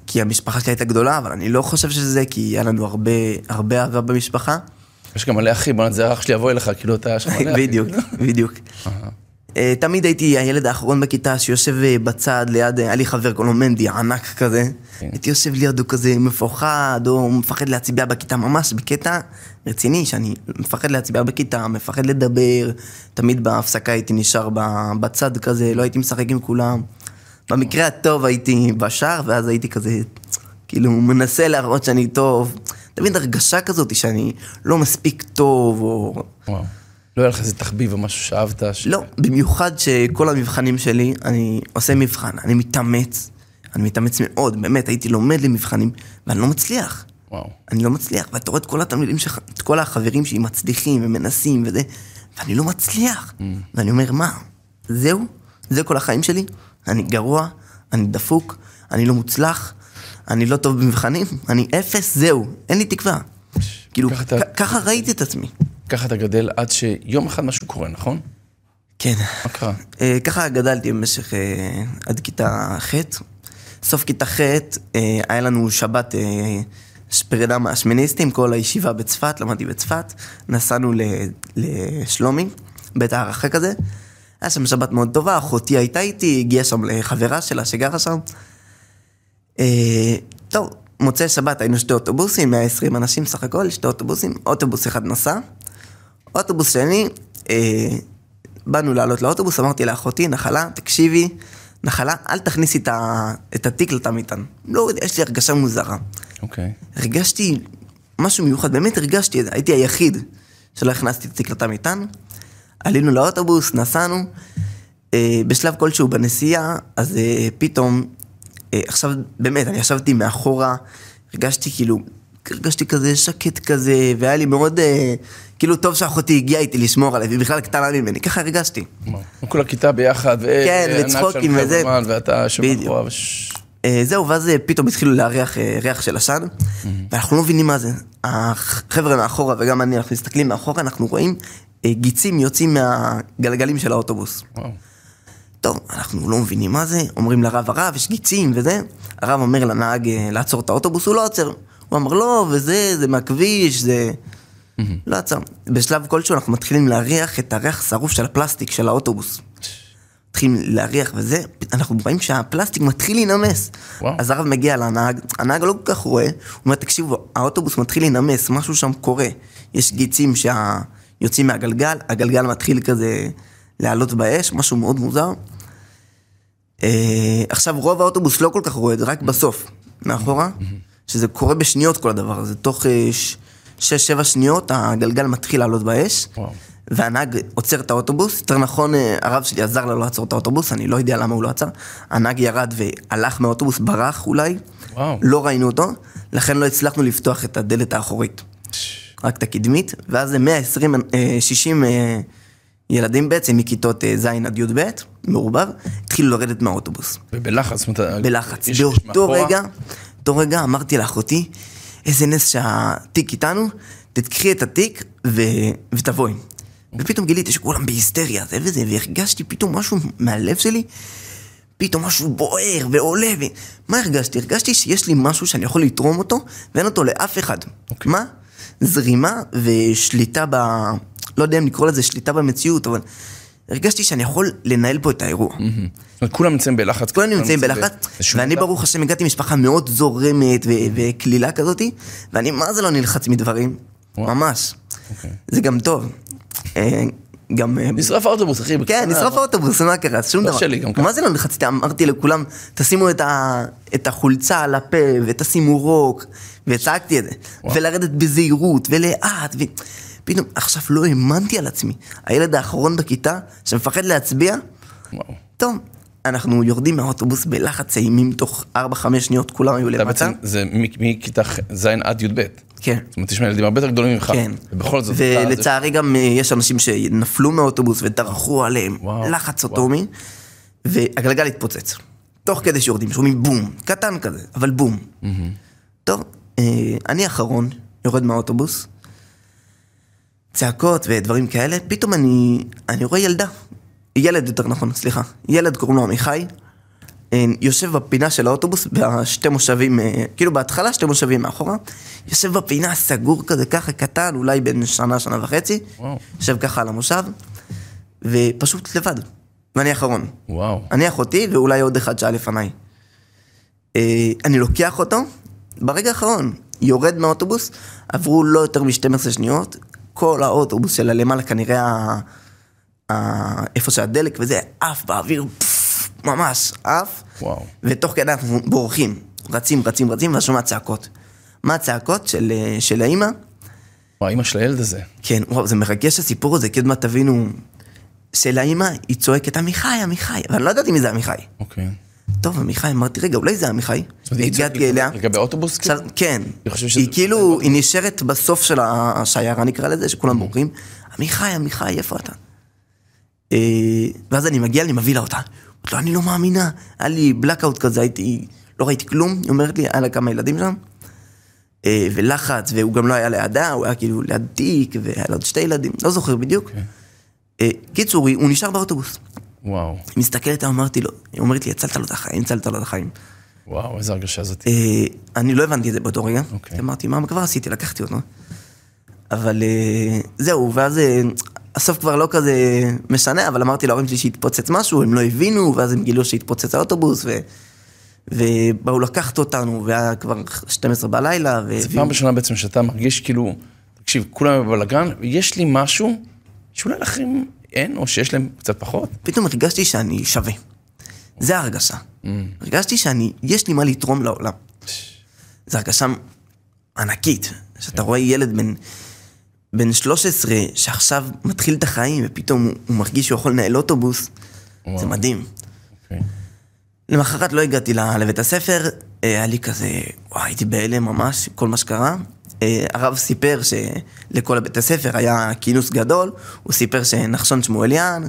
S4: כי המשפחה שלי הייתה גדולה, אבל אני לא חושב שזה, כי היה לנו הרבה, הרבה אהבה במשפחה.
S1: יש גם מלא אחים, בוא נגיד, זה האח שלי יבוא אליך, כאילו אתה... לך מלא אחים.
S4: בדיוק, בדיוק. אה, תמיד הייתי הילד האחרון בכיתה שיושב אה, בצד ליד, אה, היה לי חבר קוראים לו מנדי, ענק כזה.
S1: כן.
S4: הייתי יושב לידו כזה מפוחד, או מפחד להצביע בכיתה, ממש בקטע רציני, שאני מפחד להצביע בכיתה, מפחד לדבר. תמיד בהפסקה הייתי נשאר בצד כזה, לא הייתי משחק עם כולם. במקרה הטוב הייתי בשער, ואז הייתי כזה, כאילו, מנסה להראות שאני טוב. תמיד הרגשה כזאת שאני לא מספיק טוב, או...
S1: וואו. לא היה לך איזה תחביב או משהו שאהבת? ש-
S4: לא, במיוחד שכל המבחנים שלי, אני עושה מבחן, אני מתאמץ, אני מתאמץ מאוד, באמת, הייתי לומד למבחנים, ואני לא מצליח.
S1: וואו.
S4: אני לא מצליח, ואתה רואה את כל התלמידים שלך, את כל החברים שלי מצליחים ומנסים וזה, ואני לא מצליח. ואני אומר, מה, זהו? זה כל החיים שלי? אני גרוע, אני דפוק, אני לא מוצלח, אני לא טוב במבחנים, אני אפס, זהו, אין לי תקווה. כאילו,
S1: ככה אתה-
S4: כ- ככה ראיתי את עצמי.
S1: ככה אתה גדל עד שיום אחד משהו קורה, נכון?
S4: כן.
S1: מה קרה?
S4: אה, ככה גדלתי במשך אה, עד כיתה ח'. סוף כיתה ח' אה, היה לנו שבת פרידה מהשמיניסטים, כל הישיבה בצפת, למדתי בצפת. נסענו לשלומי, בית הערכה כזה. היה שם שבת מאוד טובה, אחותי הייתה איתי, הגיעה שם לחברה שלה שגרה שם. אה, טוב, מוצאי שבת היינו שתי אוטובוסים, 120 אנשים סך הכל, שתי אוטובוסים, אוטובוס אחד נסע. אוטובוס שני, אה, באנו לעלות לאוטובוס, אמרתי לאחותי, נחלה, תקשיבי, נחלה, אל תכניסי את, ה, את התיק לתא מטען. לא יודע, יש לי הרגשה מוזרה.
S1: אוקיי.
S4: הרגשתי משהו מיוחד, באמת הרגשתי את זה, הייתי היחיד שלא הכנסתי את התיק לתא מטען. עלינו לאוטובוס, נסענו. אה, בשלב כלשהו בנסיעה, אז אה, פתאום, אה, עכשיו, באמת, אני ישבתי מאחורה, הרגשתי כאילו הרגשתי כזה שקט כזה, והיה לי מאוד, כאילו טוב שאחותי הגיעה איתי לשמור עליי, והיא בכלל קטנה ממני, ככה הרגשתי.
S1: כל הכיתה ביחד,
S4: כן, וצחוקים וזה.
S1: ואתה. מאחורה, וש-
S4: אה, זהו, ואז פתאום התחילו להריח ריח של עשן, ואנחנו לא מבינים מה זה. החבר'ה מאחורה וגם אני, אנחנו מסתכלים מאחורה, אנחנו רואים גיצים יוצאים מהגלגלים של האוטובוס.
S1: וואו.
S4: טוב, אנחנו לא מבינים מה זה, אומרים לרב, הרב, יש גיצים וזה. הרב אומר לנהג אה, לעצור את האוטובוס, הוא לא עוצר. הוא אמר, לא, וזה, זה מהכביש, זה... לא עצר. בשלב כלשהו אנחנו מתחילים להריח את הריח השרוף של הפלסטיק של האוטובוס. מתחילים להריח וזה, אנחנו רואים שהפלסטיק מתחיל להינמס.
S1: וואו.
S4: אז הרב מגיע לנהג, הנהג לא כל כך רואה, הוא אומר, תקשיבו, האוטובוס מתחיל להינמס, משהו שם קורה. יש גיצים שיוצאים מהגלגל, הגלגל מתחיל כזה לעלות באש, משהו מאוד מוזר. אה, עכשיו, רוב האוטובוס לא כל כך רואה את זה, רק בסוף, מאחורה, שזה קורה בשניות כל הדבר הזה. תוך 6-7 שניות הגלגל מתחיל לעלות באש.
S1: וואו.
S4: והנהג עוצר את האוטובוס, יותר נכון, אה, הרב שלי עזר לו לעצור את האוטובוס, אני לא יודע למה הוא לא עצר. הנהג ירד והלך מהאוטובוס, ברח אולי,
S1: וואו.
S4: לא ראינו אותו, לכן לא הצלחנו לפתוח את הדלת האחורית, רק את הקדמית, ואז זה 120, אה, 60 אה, ילדים בעצם מכיתות אה, ז' עד י"ב, מעורבב, התחילו לרדת מהאוטובוס.
S1: ובלחץ, זאת אומרת,
S4: בלחץ. באותו רגע, באותו רגע אמרתי לאחותי, איזה נס שהתיק איתנו, תקחי את התיק ו... ותבואי. ופתאום גיליתי שכולם בהיסטריה, זה וזה, והרגשתי פתאום משהו מהלב שלי, פתאום משהו בוער ועולה, ו... מה הרגשתי? הרגשתי שיש לי משהו שאני יכול לתרום אותו, ואין אותו לאף אחד.
S1: אוקיי.
S4: מה? זרימה ושליטה ב... לא יודע אם לקרוא לזה שליטה במציאות, אבל הרגשתי שאני יכול לנהל פה את האירוע.
S1: זאת אומרת, כולם נמצאים בלחץ.
S4: כולם נמצאים בלחץ, ואני. ברוך השם הגעתי ממשפחה מאוד זורמת וקלילה כזאתי, ואני מה זה לא נלחץ מדברים. ממש.
S1: אוקיי.
S4: זה גם טוב. אה, גם... אה,
S1: נשרף האוטובוס, אחי.
S4: כן. נשרף האוטובוס, מה קרה? שום
S1: לא
S4: דבר.
S1: שלי, גם ככה.
S4: מה זה לא נלחצתי? אמרתי לכולם, תשימו. את החולצה על הפה, ותשימו רוק, וצעקתי את זה.
S1: וואו.
S4: ולרדת בזהירות, ולאט, ו... פתאום, עכשיו לא האמנתי על עצמי. הילד האחרון בכיתה, שמפחד להצביע,
S1: וואו.
S4: טוב, אנחנו יורדים מהאוטובוס בלחץ אימים, תוך 4-5 שניות כולם היו למטה.
S1: בעצם, זה מכיתה ז' עד י"ב.
S4: כן.
S1: זאת אומרת, יש ילדים הרבה יותר גדולים ממך.
S4: כן.
S1: ובכל זאת,
S4: ולצערי גם אה, יש אנשים שנפלו מהאוטובוס ודרכו עליהם,
S1: וואו,
S4: לחץ
S1: וואו.
S4: אטומי, והגלגל התפוצץ. תוך כדי שיורדים, שומעים בום, קטן כזה, אבל בום. טוב, אה, אני אחרון, יורד מהאוטובוס, צעקות ודברים כאלה, פתאום אני, אני רואה ילדה, ילד יותר נכון, סליחה, ילד קוראים לו עמיחי, אה, יושב בפינה של האוטובוס, בשתי מושבים, אה, כאילו בהתחלה שתי מושבים מאחורה, יושב בפינה סגור כזה ככה קטן, אולי בן שנה, שנה וחצי,
S1: וואו.
S4: יושב ככה על המושב, ופשוט לבד, ואני אחרון.
S1: וואו.
S4: אני אחותי ואולי עוד אחד שהיה לפניי. אה, אני לוקח אותו, ברגע האחרון, יורד מהאוטובוס, עברו לא יותר מ-12 שניות, כל האוטובוס של הלמעלה כנראה ה... ה... איפה שהדלק וזה, עף באוויר, פפפ, ממש, עף.
S1: וואו.
S4: ותוך כדי אנחנו בורחים, רצים, רצים, רצים, ואז שומע צעקות. מה הצעקות של, אה, של האימא?
S1: וואו, אימא של הילד הזה.
S4: כן, וואו, זה מרגש הסיפור הזה, כי עוד מעט תבינו, של האימא, היא צועקת, עמיחי, עמיחי, אבל לא ידעתי מי זה עמיחי.
S1: אוקיי.
S4: טוב, עמיחי, אמרתי, רגע, אולי זה עמיחי? הגעתי אליה.
S1: לגבי האוטובוס?
S4: עכשיו,
S1: כאילו?
S4: כן.
S1: היא
S4: כאילו, היא נשארת בסוף של השיירה, נקרא לזה, שכולם בורחים. עמיחי, עמיחי, איפה אתה? אה, ואז אני מגיע, אני מביא לה אותה. אומרת לו, אני לא מאמינה. היה לי בלאקאוט כזה, הייתי, לא ראיתי כלום. היא אומרת לי, היה לה כמה ילדים שם. אה, ולחץ, והוא גם לא היה לידה, הוא היה כאילו ליד תיק, והיה לה עוד שתי ילדים, לא זוכר בדיוק. אה, קיצור, הוא נשאר באוטובוס.
S1: וואו.
S4: היא מסתכלת, אמרתי לו, היא אומרת לי, הצלת לו את החיים, הצלת לו את החיים.
S1: וואו, איזה הרגשה זאת.
S4: אה, אני לא הבנתי את זה באותו רגע.
S1: אוקיי.
S4: אמרתי, מה כבר עשיתי? לקחתי אותו. אבל אה, זהו, ואז אה, הסוף כבר לא כזה משנה, אבל אמרתי להורים שלי שהתפוצץ משהו, הם לא הבינו, ואז הם גילו שהתפוצץ האוטובוס, ו... ובאו לקחת אותנו, והיה כבר 12 בלילה,
S1: זו
S4: והביאו...
S1: פעם ראשונה בעצם שאתה מרגיש כאילו, תקשיב, כולם בבלאגן, ויש לי משהו שאולי לאחרים אין, או שיש להם קצת פחות.
S4: פתאום הרגשתי שאני שווה. זה ההרגשה. הרגשתי שאני, יש לי מה לתרום לעולם. זו הרגשה ענקית, שאתה רואה ילד בן, בן 13 שעכשיו מתחיל את החיים ופתאום הוא, הוא מרגיש שהוא יכול לנהל אוטובוס, זה
S1: וואו.
S4: מדהים.
S1: אוקיי.
S4: למחרת לא הגעתי לבית הספר, אה, היה לי כזה, וואי, הייתי בהלם ממש, כל מה שקרה. אה, הרב סיפר שלכל הבית הספר היה כינוס גדול, הוא סיפר שנחשון שמואליאן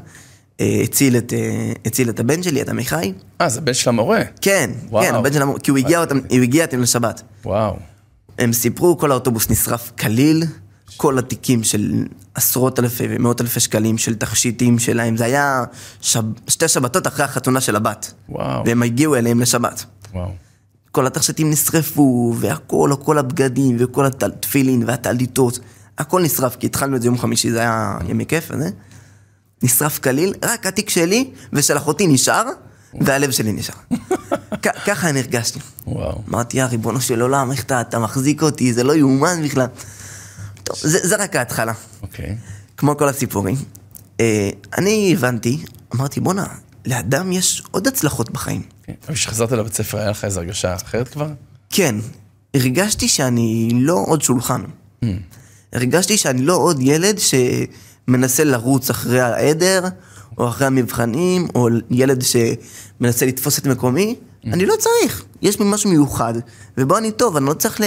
S4: אה, הציל את, אה, הציל את הבן שלי, את עמיחי.
S1: אה, זה בן של המורה.
S4: כן,
S1: וואו.
S4: כן, הבן של המורה, כי הוא הגיע, אותם, הוא הגיע איתם לשבת.
S1: וואו.
S4: הם סיפרו, כל האוטובוס נשרף כליל, כל התיקים של עשרות אלפי ומאות אלפי שקלים של תכשיטים שלהם, זה היה שב, שתי שבתות אחרי החתונה של הבת.
S1: וואו.
S4: והם הגיעו אליהם לשבת.
S1: וואו.
S4: כל התכשיטים נשרפו, והכל, כל הבגדים, וכל התפילין והטליתות, הכל נשרף, כי התחלנו את זה יום חמישי, זה היה ימי כיף וזה. נשרף כליל, רק התיק שלי ושל אחותי נשאר, והלב שלי נשאר. ככה אני הרגשתי.
S1: וואו.
S4: אמרתי, יא ריבונו של עולם, איך אתה, אתה מחזיק אותי, זה לא יאומן בכלל. טוב, זה, זה רק ההתחלה,
S1: אוקיי.
S4: כמו כל הסיפורים. אה, אני הבנתי, אמרתי, בואנה, לאדם יש עוד הצלחות בחיים.
S1: כן. כשחזרת לבית ספר, היה לך איזו הרגשה אחרת כבר?
S4: כן, הרגשתי שאני לא עוד שולחן. הרגשתי שאני לא עוד ילד שמנסה לרוץ אחרי העדר, או אחרי המבחנים, או ילד שמנסה לתפוס את מקומי. אני לא צריך, יש בי משהו מיוחד, ובו אני טוב, אני לא צריך ל...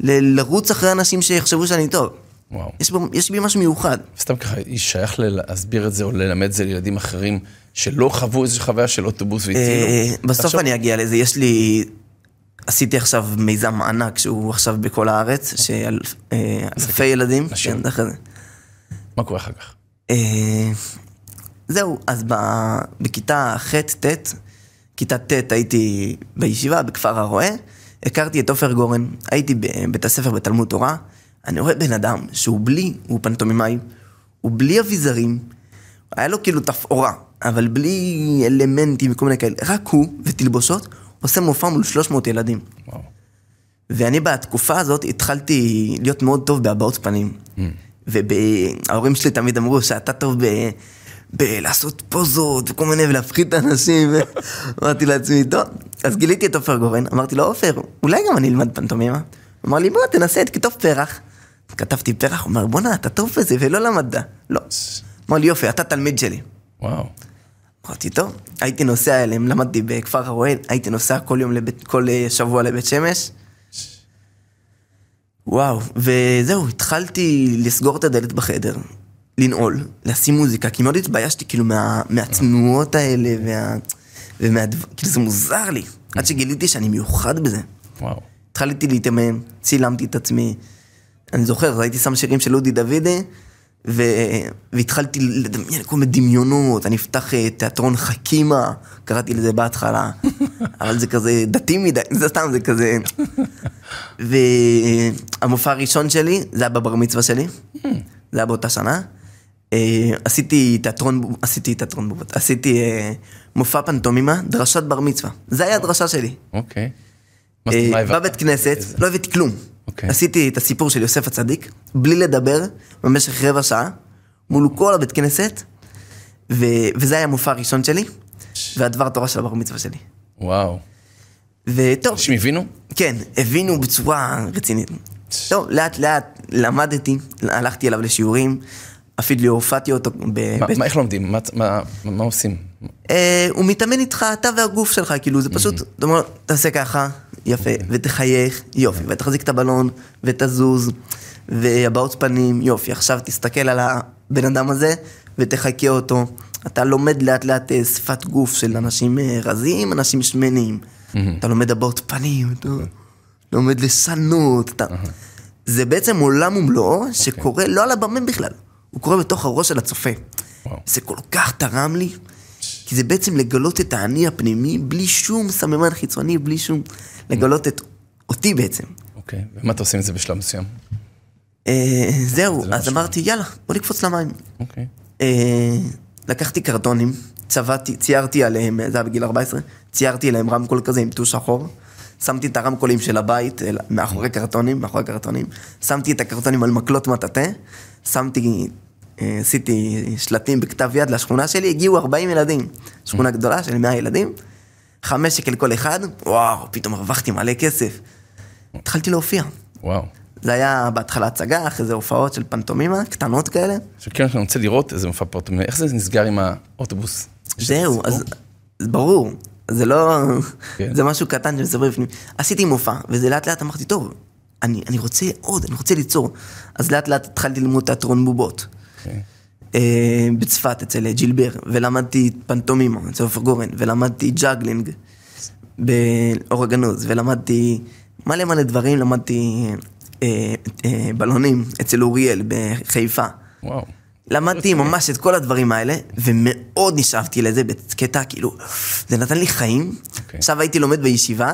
S4: ל... לרוץ אחרי אנשים שיחשבו שאני טוב.
S1: וואו.
S4: יש, בו, יש בי משהו מיוחד.
S1: סתם ככה, שייך להסביר את זה או ללמד את זה לילדים אחרים שלא חוו איזו חוויה של אוטובוס והצילו?
S4: אה, בסוף אני אגיע לזה, יש לי... עשיתי עכשיו מיזם ענק שהוא עכשיו בכל הארץ, של אה, אלפי ילדים. כן.
S1: מה קורה אחר כך?
S4: אה, זהו, אז בכיתה ח'-ט', כיתה ט' הייתי בישיבה בכפר הרועה, הכרתי את עופר גורן, הייתי בבית הספר בתלמוד תורה, אני רואה בן אדם שהוא בלי, הוא פנטומימאי, הוא בלי אביזרים, היה לו כאילו תפאורה, אבל בלי אלמנטים וכל מיני כאלה, רק הוא ותלבושות, עושה מופע מול 300 ילדים.
S1: וואו.
S4: ואני בתקופה הזאת התחלתי להיות מאוד טוב בהבעות פנים. וההורים שלי תמיד אמרו שאתה טוב ב... בלעשות פוזות וכל מיני ולהפחיד את האנשים, ואמרתי לעצמי, טוב, אז גיליתי את עופר גורן, אמרתי לו, עופר, אולי גם אני אלמד פנטומימה? הוא אמר לי, בוא, תנסה, תכתוב פרח. כתבתי פרח, הוא אמר, בואנה, אתה טוב בזה, ולא למדת. לא. אמר לי, יופי, אתה תלמיד שלי.
S1: וואו.
S4: אמרתי, טוב, הייתי נוסע אליהם, למדתי בכפר הרועה, הייתי נוסע כל יום, לבית, כל אה, שבוע לבית שמש. וואו, וזהו, התחלתי לסגור את הדלת בחדר, לנעול, לשים מוזיקה, כי מאוד התביישתי כאילו מה, מהצנועות האלה, ומה, ומהדבר, כאילו זה מוזר לי, עד שגיליתי שאני מיוחד בזה.
S1: וואו.
S4: התחלתי להתאמן, צילמתי את עצמי. אני זוכר, הייתי שם שירים של אודי דוידי, ו... והתחלתי לדמיין כל מיני דמיונות, אני אפתח אה, תיאטרון חכימה, קראתי לזה בהתחלה, אבל זה כזה דתי מדי, זה סתם, זה כזה... והמופע הראשון שלי, זה היה בבר מצווה שלי, זה היה באותה שנה. אה, עשיתי תיאטרון, עשיתי תיאטרון בובות, עשיתי אה, מופע פנטומימה, דרשת בר מצווה. זה היה הדרשה שלי.
S1: אוקיי.
S4: בבית כנסת, לא הבאתי כלום.
S1: אוקיי.
S4: עשיתי את הסיפור של יוסף הצדיק, בלי לדבר, במשך רבע שעה, מול כל הבית כנסת, ו- וזה היה המופע הראשון שלי, והדבר תורה של הבר מצווה שלי.
S1: וואו.
S4: וטוב,
S1: אנשים הבינו?
S4: כן, הבינו בצורה רצינית. טוב, לאט לאט למדתי, הלכתי אליו לשיעורים, אפילו הופעתי אותו ב...
S1: מה-
S4: ב-
S1: מה- איך לומדים? מה- מה- מה עושים?
S4: אה, הוא מתאמן איתך, אתה והגוף שלך, כאילו, זה פשוט, אתה אומר, תעשה ככה, יפה, ותחייך, יופי, ותחזיק את הבלון, ותזוז, והבעות פנים, יופי, עכשיו תסתכל על הבן אדם הזה, ותחקה אותו. אתה לומד לאט לאט אה, שפת גוף של אנשים אה, רזים, אנשים שמנים. אתה לומד הבעות פנים, אתה לומד לשנות, אתה... זה בעצם עולם ומלואו, שקורה לא על הבמה בכלל, הוא קורה בתוך הראש של הצופה.
S1: וואו.
S4: זה כל כך תרם לי, כי זה בעצם לגלות את האני הפנימי בלי שום סממן חיצוני, בלי שום... לגלות את אותי בעצם.
S1: אוקיי. ומה אתה עושה עם זה בשלב מסוים?
S4: אה, זהו,
S1: זה
S4: אז
S1: משהו.
S4: אמרתי, יאללה, בוא נקפוץ למים.
S1: אוקיי.
S4: אה, לקחתי קרטונים, צבעתי, ציירתי עליהם, זה היה בגיל 14, ציירתי עליהם רמקול כזה עם טוש שחור. שמתי את הרמקולים של הבית מאחורי קרטונים, מאחורי קרטונים. שמתי את הקרטונים על מקלות מטאטא. שמתי, אה, עשיתי שלטים בכתב יד לשכונה שלי, הגיעו 40 ילדים. שכונה גדולה של 100 ילדים. חמש שקל כל אחד, וואו, פתאום הרווחתי מלא כסף. התחלתי להופיע.
S1: וואו.
S4: זה היה בהתחלה הצגה, אחרי זה הופעות של פנטומימה, קטנות כאלה.
S1: עכשיו כן, אני רוצה לראות איזה מופע פורטומי, איך זה נסגר עם האוטובוס?
S4: זהו? אז ברור, זה לא...
S1: כן.
S4: זה משהו קטן שמסתובב בפנים. עשיתי מופע, וזה לאט לאט אמרתי, טוב, אני, אני רוצה עוד, אני רוצה ליצור. אז לאט לאט התחלתי ללמוד תיאטרון בובות.
S1: אוקיי.
S4: אה, בצפת אצל ג'ילבר, ולמדתי פנטומימה אצל עופר גורן, ולמדתי ג'אגלינג באור הגנוז, ולמדתי מלא מלא דברים, למדתי אה, אה, בלונים אצל אוריאל בחיפה.
S1: וואו.
S4: למדתי ממש את כל הדברים האלה, ומאוד נשאבתי לזה בקטע, כאילו, זה נתן לי חיים.
S1: אוקיי.
S4: עכשיו הייתי לומד בישיבה,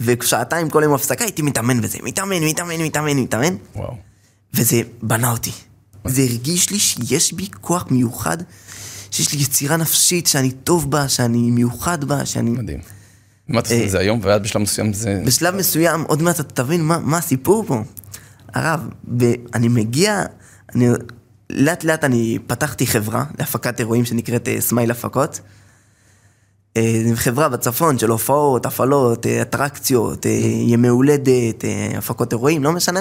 S4: ושעתיים כל יום הפסקה הייתי מתאמן בזה, מתאמן, מתאמן, מתאמן, מתאמן,
S1: וואו.
S4: וזה בנה אותי. זה הרגיש לי שיש בי כוח מיוחד, שיש לי יצירה נפשית, שאני טוב בה, שאני מיוחד בה, שאני...
S1: מדהים. מה אתה עושה את זה היום, ועד בשלב מסוים זה...
S4: בשלב מסוים, עוד מעט אתה תבין מה, מה הסיפור פה. הרב, אני מגיע, אני, לאט לאט אני פתחתי חברה להפקת אירועים שנקראת אה, סמייל הפקות. אה, חברה בצפון של הופעות, הפעלות, אה, אטרקציות, ימי הולדת, הפקות אירועים, לא משנה.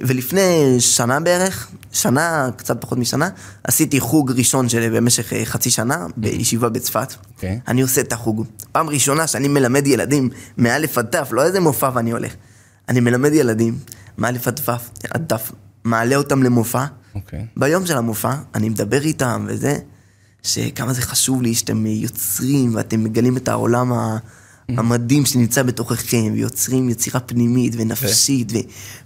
S4: ולפני שנה בערך, שנה, קצת פחות משנה, עשיתי חוג ראשון שלי במשך חצי שנה בישיבה בצפת.
S1: Mm-hmm. אוקיי.
S4: אני עושה את החוג. פעם ראשונה שאני מלמד ילדים מאלף עד תף, לא איזה מופע ואני הולך. אני מלמד ילדים מאלף עד תף, עד תף, מעלה אותם למופע.
S1: אוקיי.
S4: ביום של המופע, אני מדבר איתם וזה, שכמה זה חשוב לי שאתם יוצרים ואתם מגלים את העולם ה... המדהים שנמצא בתוככם, ויוצרים יצירה פנימית ונפשית,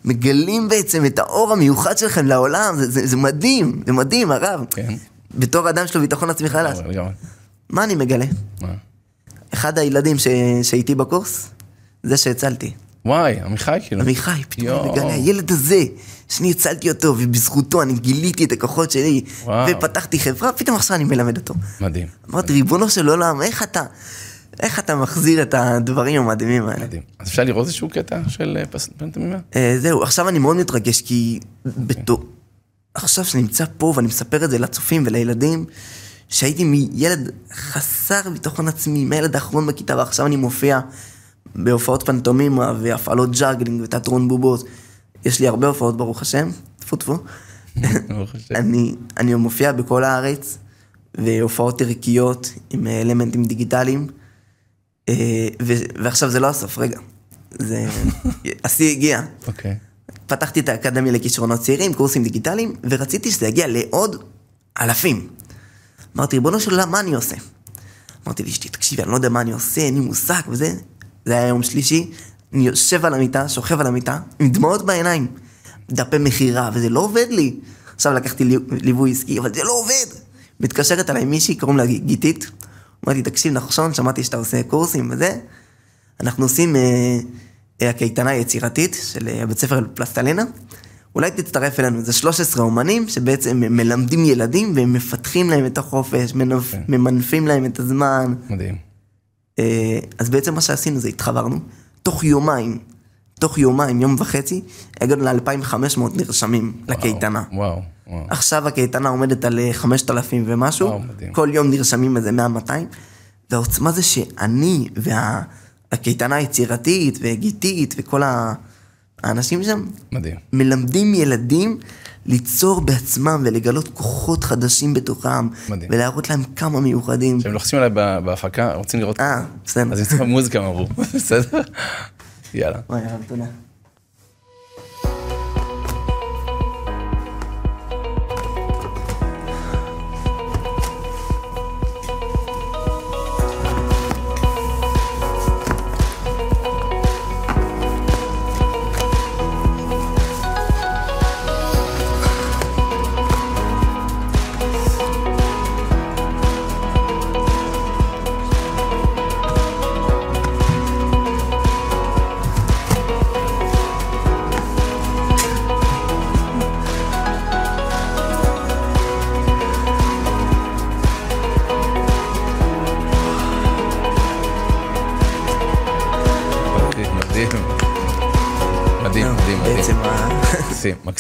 S4: ומגלים בעצם את האור המיוחד שלכם לעולם, זה, זה, זה מדהים, זה מדהים, הרב.
S1: כן.
S4: בתור אדם שלו ביטחון עצמי חלש. מה אני מגלה?
S1: מה?
S4: אחד הילדים ש... שהייתי בקורס, זה שהצלתי.
S1: וואי, עמיחי כאילו.
S4: עמיחי, פתאום. אני מגלה, הילד הזה, שאני הצלתי אותו, ובזכותו אני גיליתי את הכוחות שלי,
S1: וואו.
S4: ופתחתי חברה, פתאום עכשיו אני מלמד אותו.
S1: מדהים.
S4: אמרתי, ריבונו של עולם, איך אתה, איך אתה מחזיר את הדברים המדהימים האלה?
S1: מדהים. אז אפשר לראות איזשהו קטע של אה, פס- פנטומימה?
S4: אה, זהו, עכשיו אני מאוד מתרגש, כי. עכשיו שאני נמצא פה ואני מספר את זה לצופים ולילדים, שהייתי מילד חסר ביטחון עצמי, מהילד האחרון בכיתה, ועכשיו אני מופיע בהופעות פנטומימה והפעלות ג'אגלינג ותיאטרון בובות. יש לי הרבה הופעות, ברוך השם, טפו טפו.
S1: ברוך השם.
S4: אני, אני מופיע בכל הארץ, והופעות ערכיות עם אה, אלמנטים דיגיטליים. אה, ו- ועכשיו זה לא הסוף, רגע. זה... השיא הגיע.
S1: אוקיי.
S4: פתחתי את האקדמיה לכישרונות צעירים, קורסים דיגיטליים, ורציתי שזה יגיע לעוד אלפים. אמרתי, ריבונו של עולם, מה אני עושה? אמרתי לאשתי, תקשיבי, אני לא יודע מה אני עושה, אין לי מושג וזה. זה היה יום שלישי, אני יושב על המיטה, שוכב על המיטה, עם דמעות בעיניים. דפי מכירה, וזה לא עובד לי. עכשיו לקחתי לי- ליווי עסקי, אבל זה לא עובד. מתקשרת אליי מישהי, קוראים לה גיתית. אמרתי, תקשיב, נחשון, שמעתי שאתה עושה קורסים וזה. אנחנו עושים אה, אה, הקייטנה היצירתית של אה, בית ספר פלסטלינה. אולי תצטרף אלינו, זה 13 אומנים שבעצם מלמדים ילדים והם מפתחים להם את החופש, מנפ...
S1: כן.
S4: ממנפים להם את הזמן.
S1: מדהים.
S4: אה, אז בעצם מה שעשינו זה התחברנו, תוך יומיים, תוך יומיים, יום וחצי, הגענו ל-2500 נרשמים לקייטנה.
S1: וואו, וואו.
S4: עכשיו הקייטנה עומדת על אה, 5,000 ומשהו,
S1: וואו, מדהים.
S4: כל יום נרשמים איזה 100-200, והעוצמה זה שאני והקייטנה היצירתית וגיתית וכל ה- האנשים שם,
S1: מדהים.
S4: מלמדים ילדים ליצור בעצמם ולגלות כוחות חדשים בתוכם,
S1: מדהים.
S4: ולהראות להם כמה מיוחדים.
S1: כשהם לוחצים עליי בהפקה, רוצים לראות...
S4: אה, בסדר.
S1: אז יוצאים מוזיקה, אמרו. בסדר? יאללה.
S4: וואי, הרב, תודה.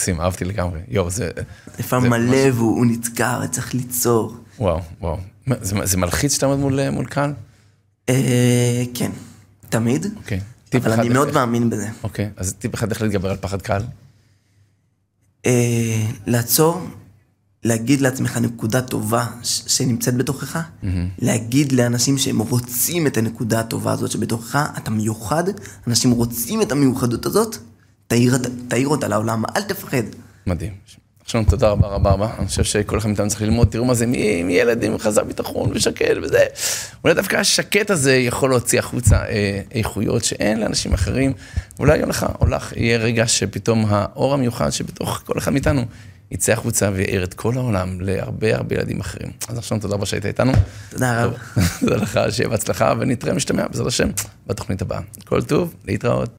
S1: מקסים, אהבתי לגמרי. יואו, זה...
S4: לפעמים
S1: זה
S4: מלא והוא הוא נתקע וצריך ליצור.
S1: וואו, וואו. זה, זה מלחיץ שאתה עומד מול, מול קהל?
S4: אה, כן, תמיד,
S1: אוקיי.
S4: אבל אני מאוד מאמין בזה.
S1: אוקיי, אז טיפ אחד איך להתגבר על פחד קהל?
S4: אה, לעצור, להגיד לעצמך נקודה טובה שנמצאת בתוכך, להגיד לאנשים שהם רוצים את הנקודה הטובה הזאת שבתוכך, אתה מיוחד, אנשים רוצים את המיוחדות הזאת, תאיר, אותה לעולם, אל תפחד.
S1: מדהים. שלום, תודה רבה רבה רבה. אני חושב שכל אחד מאיתנו צריך ללמוד, תראו מה זה, מי, מי ילד עם חזר ביטחון ושקט וזה. אולי דווקא השקט הזה יכול להוציא החוצה אה, איכויות שאין לאנשים אחרים. אולי יום לך או לך יהיה רגע שפתאום האור המיוחד שבתוך כל אחד מאיתנו יצא החוצה ויעיר את כל העולם להרבה הרבה ילדים אחרים. אז עכשיו תודה רבה שהיית איתנו.
S4: תודה רב.
S1: תודה לך, שיהיה בהצלחה, ונתראה משתמע, בעזרת השם, בתוכנית הבאה. כל טוב, להתראות.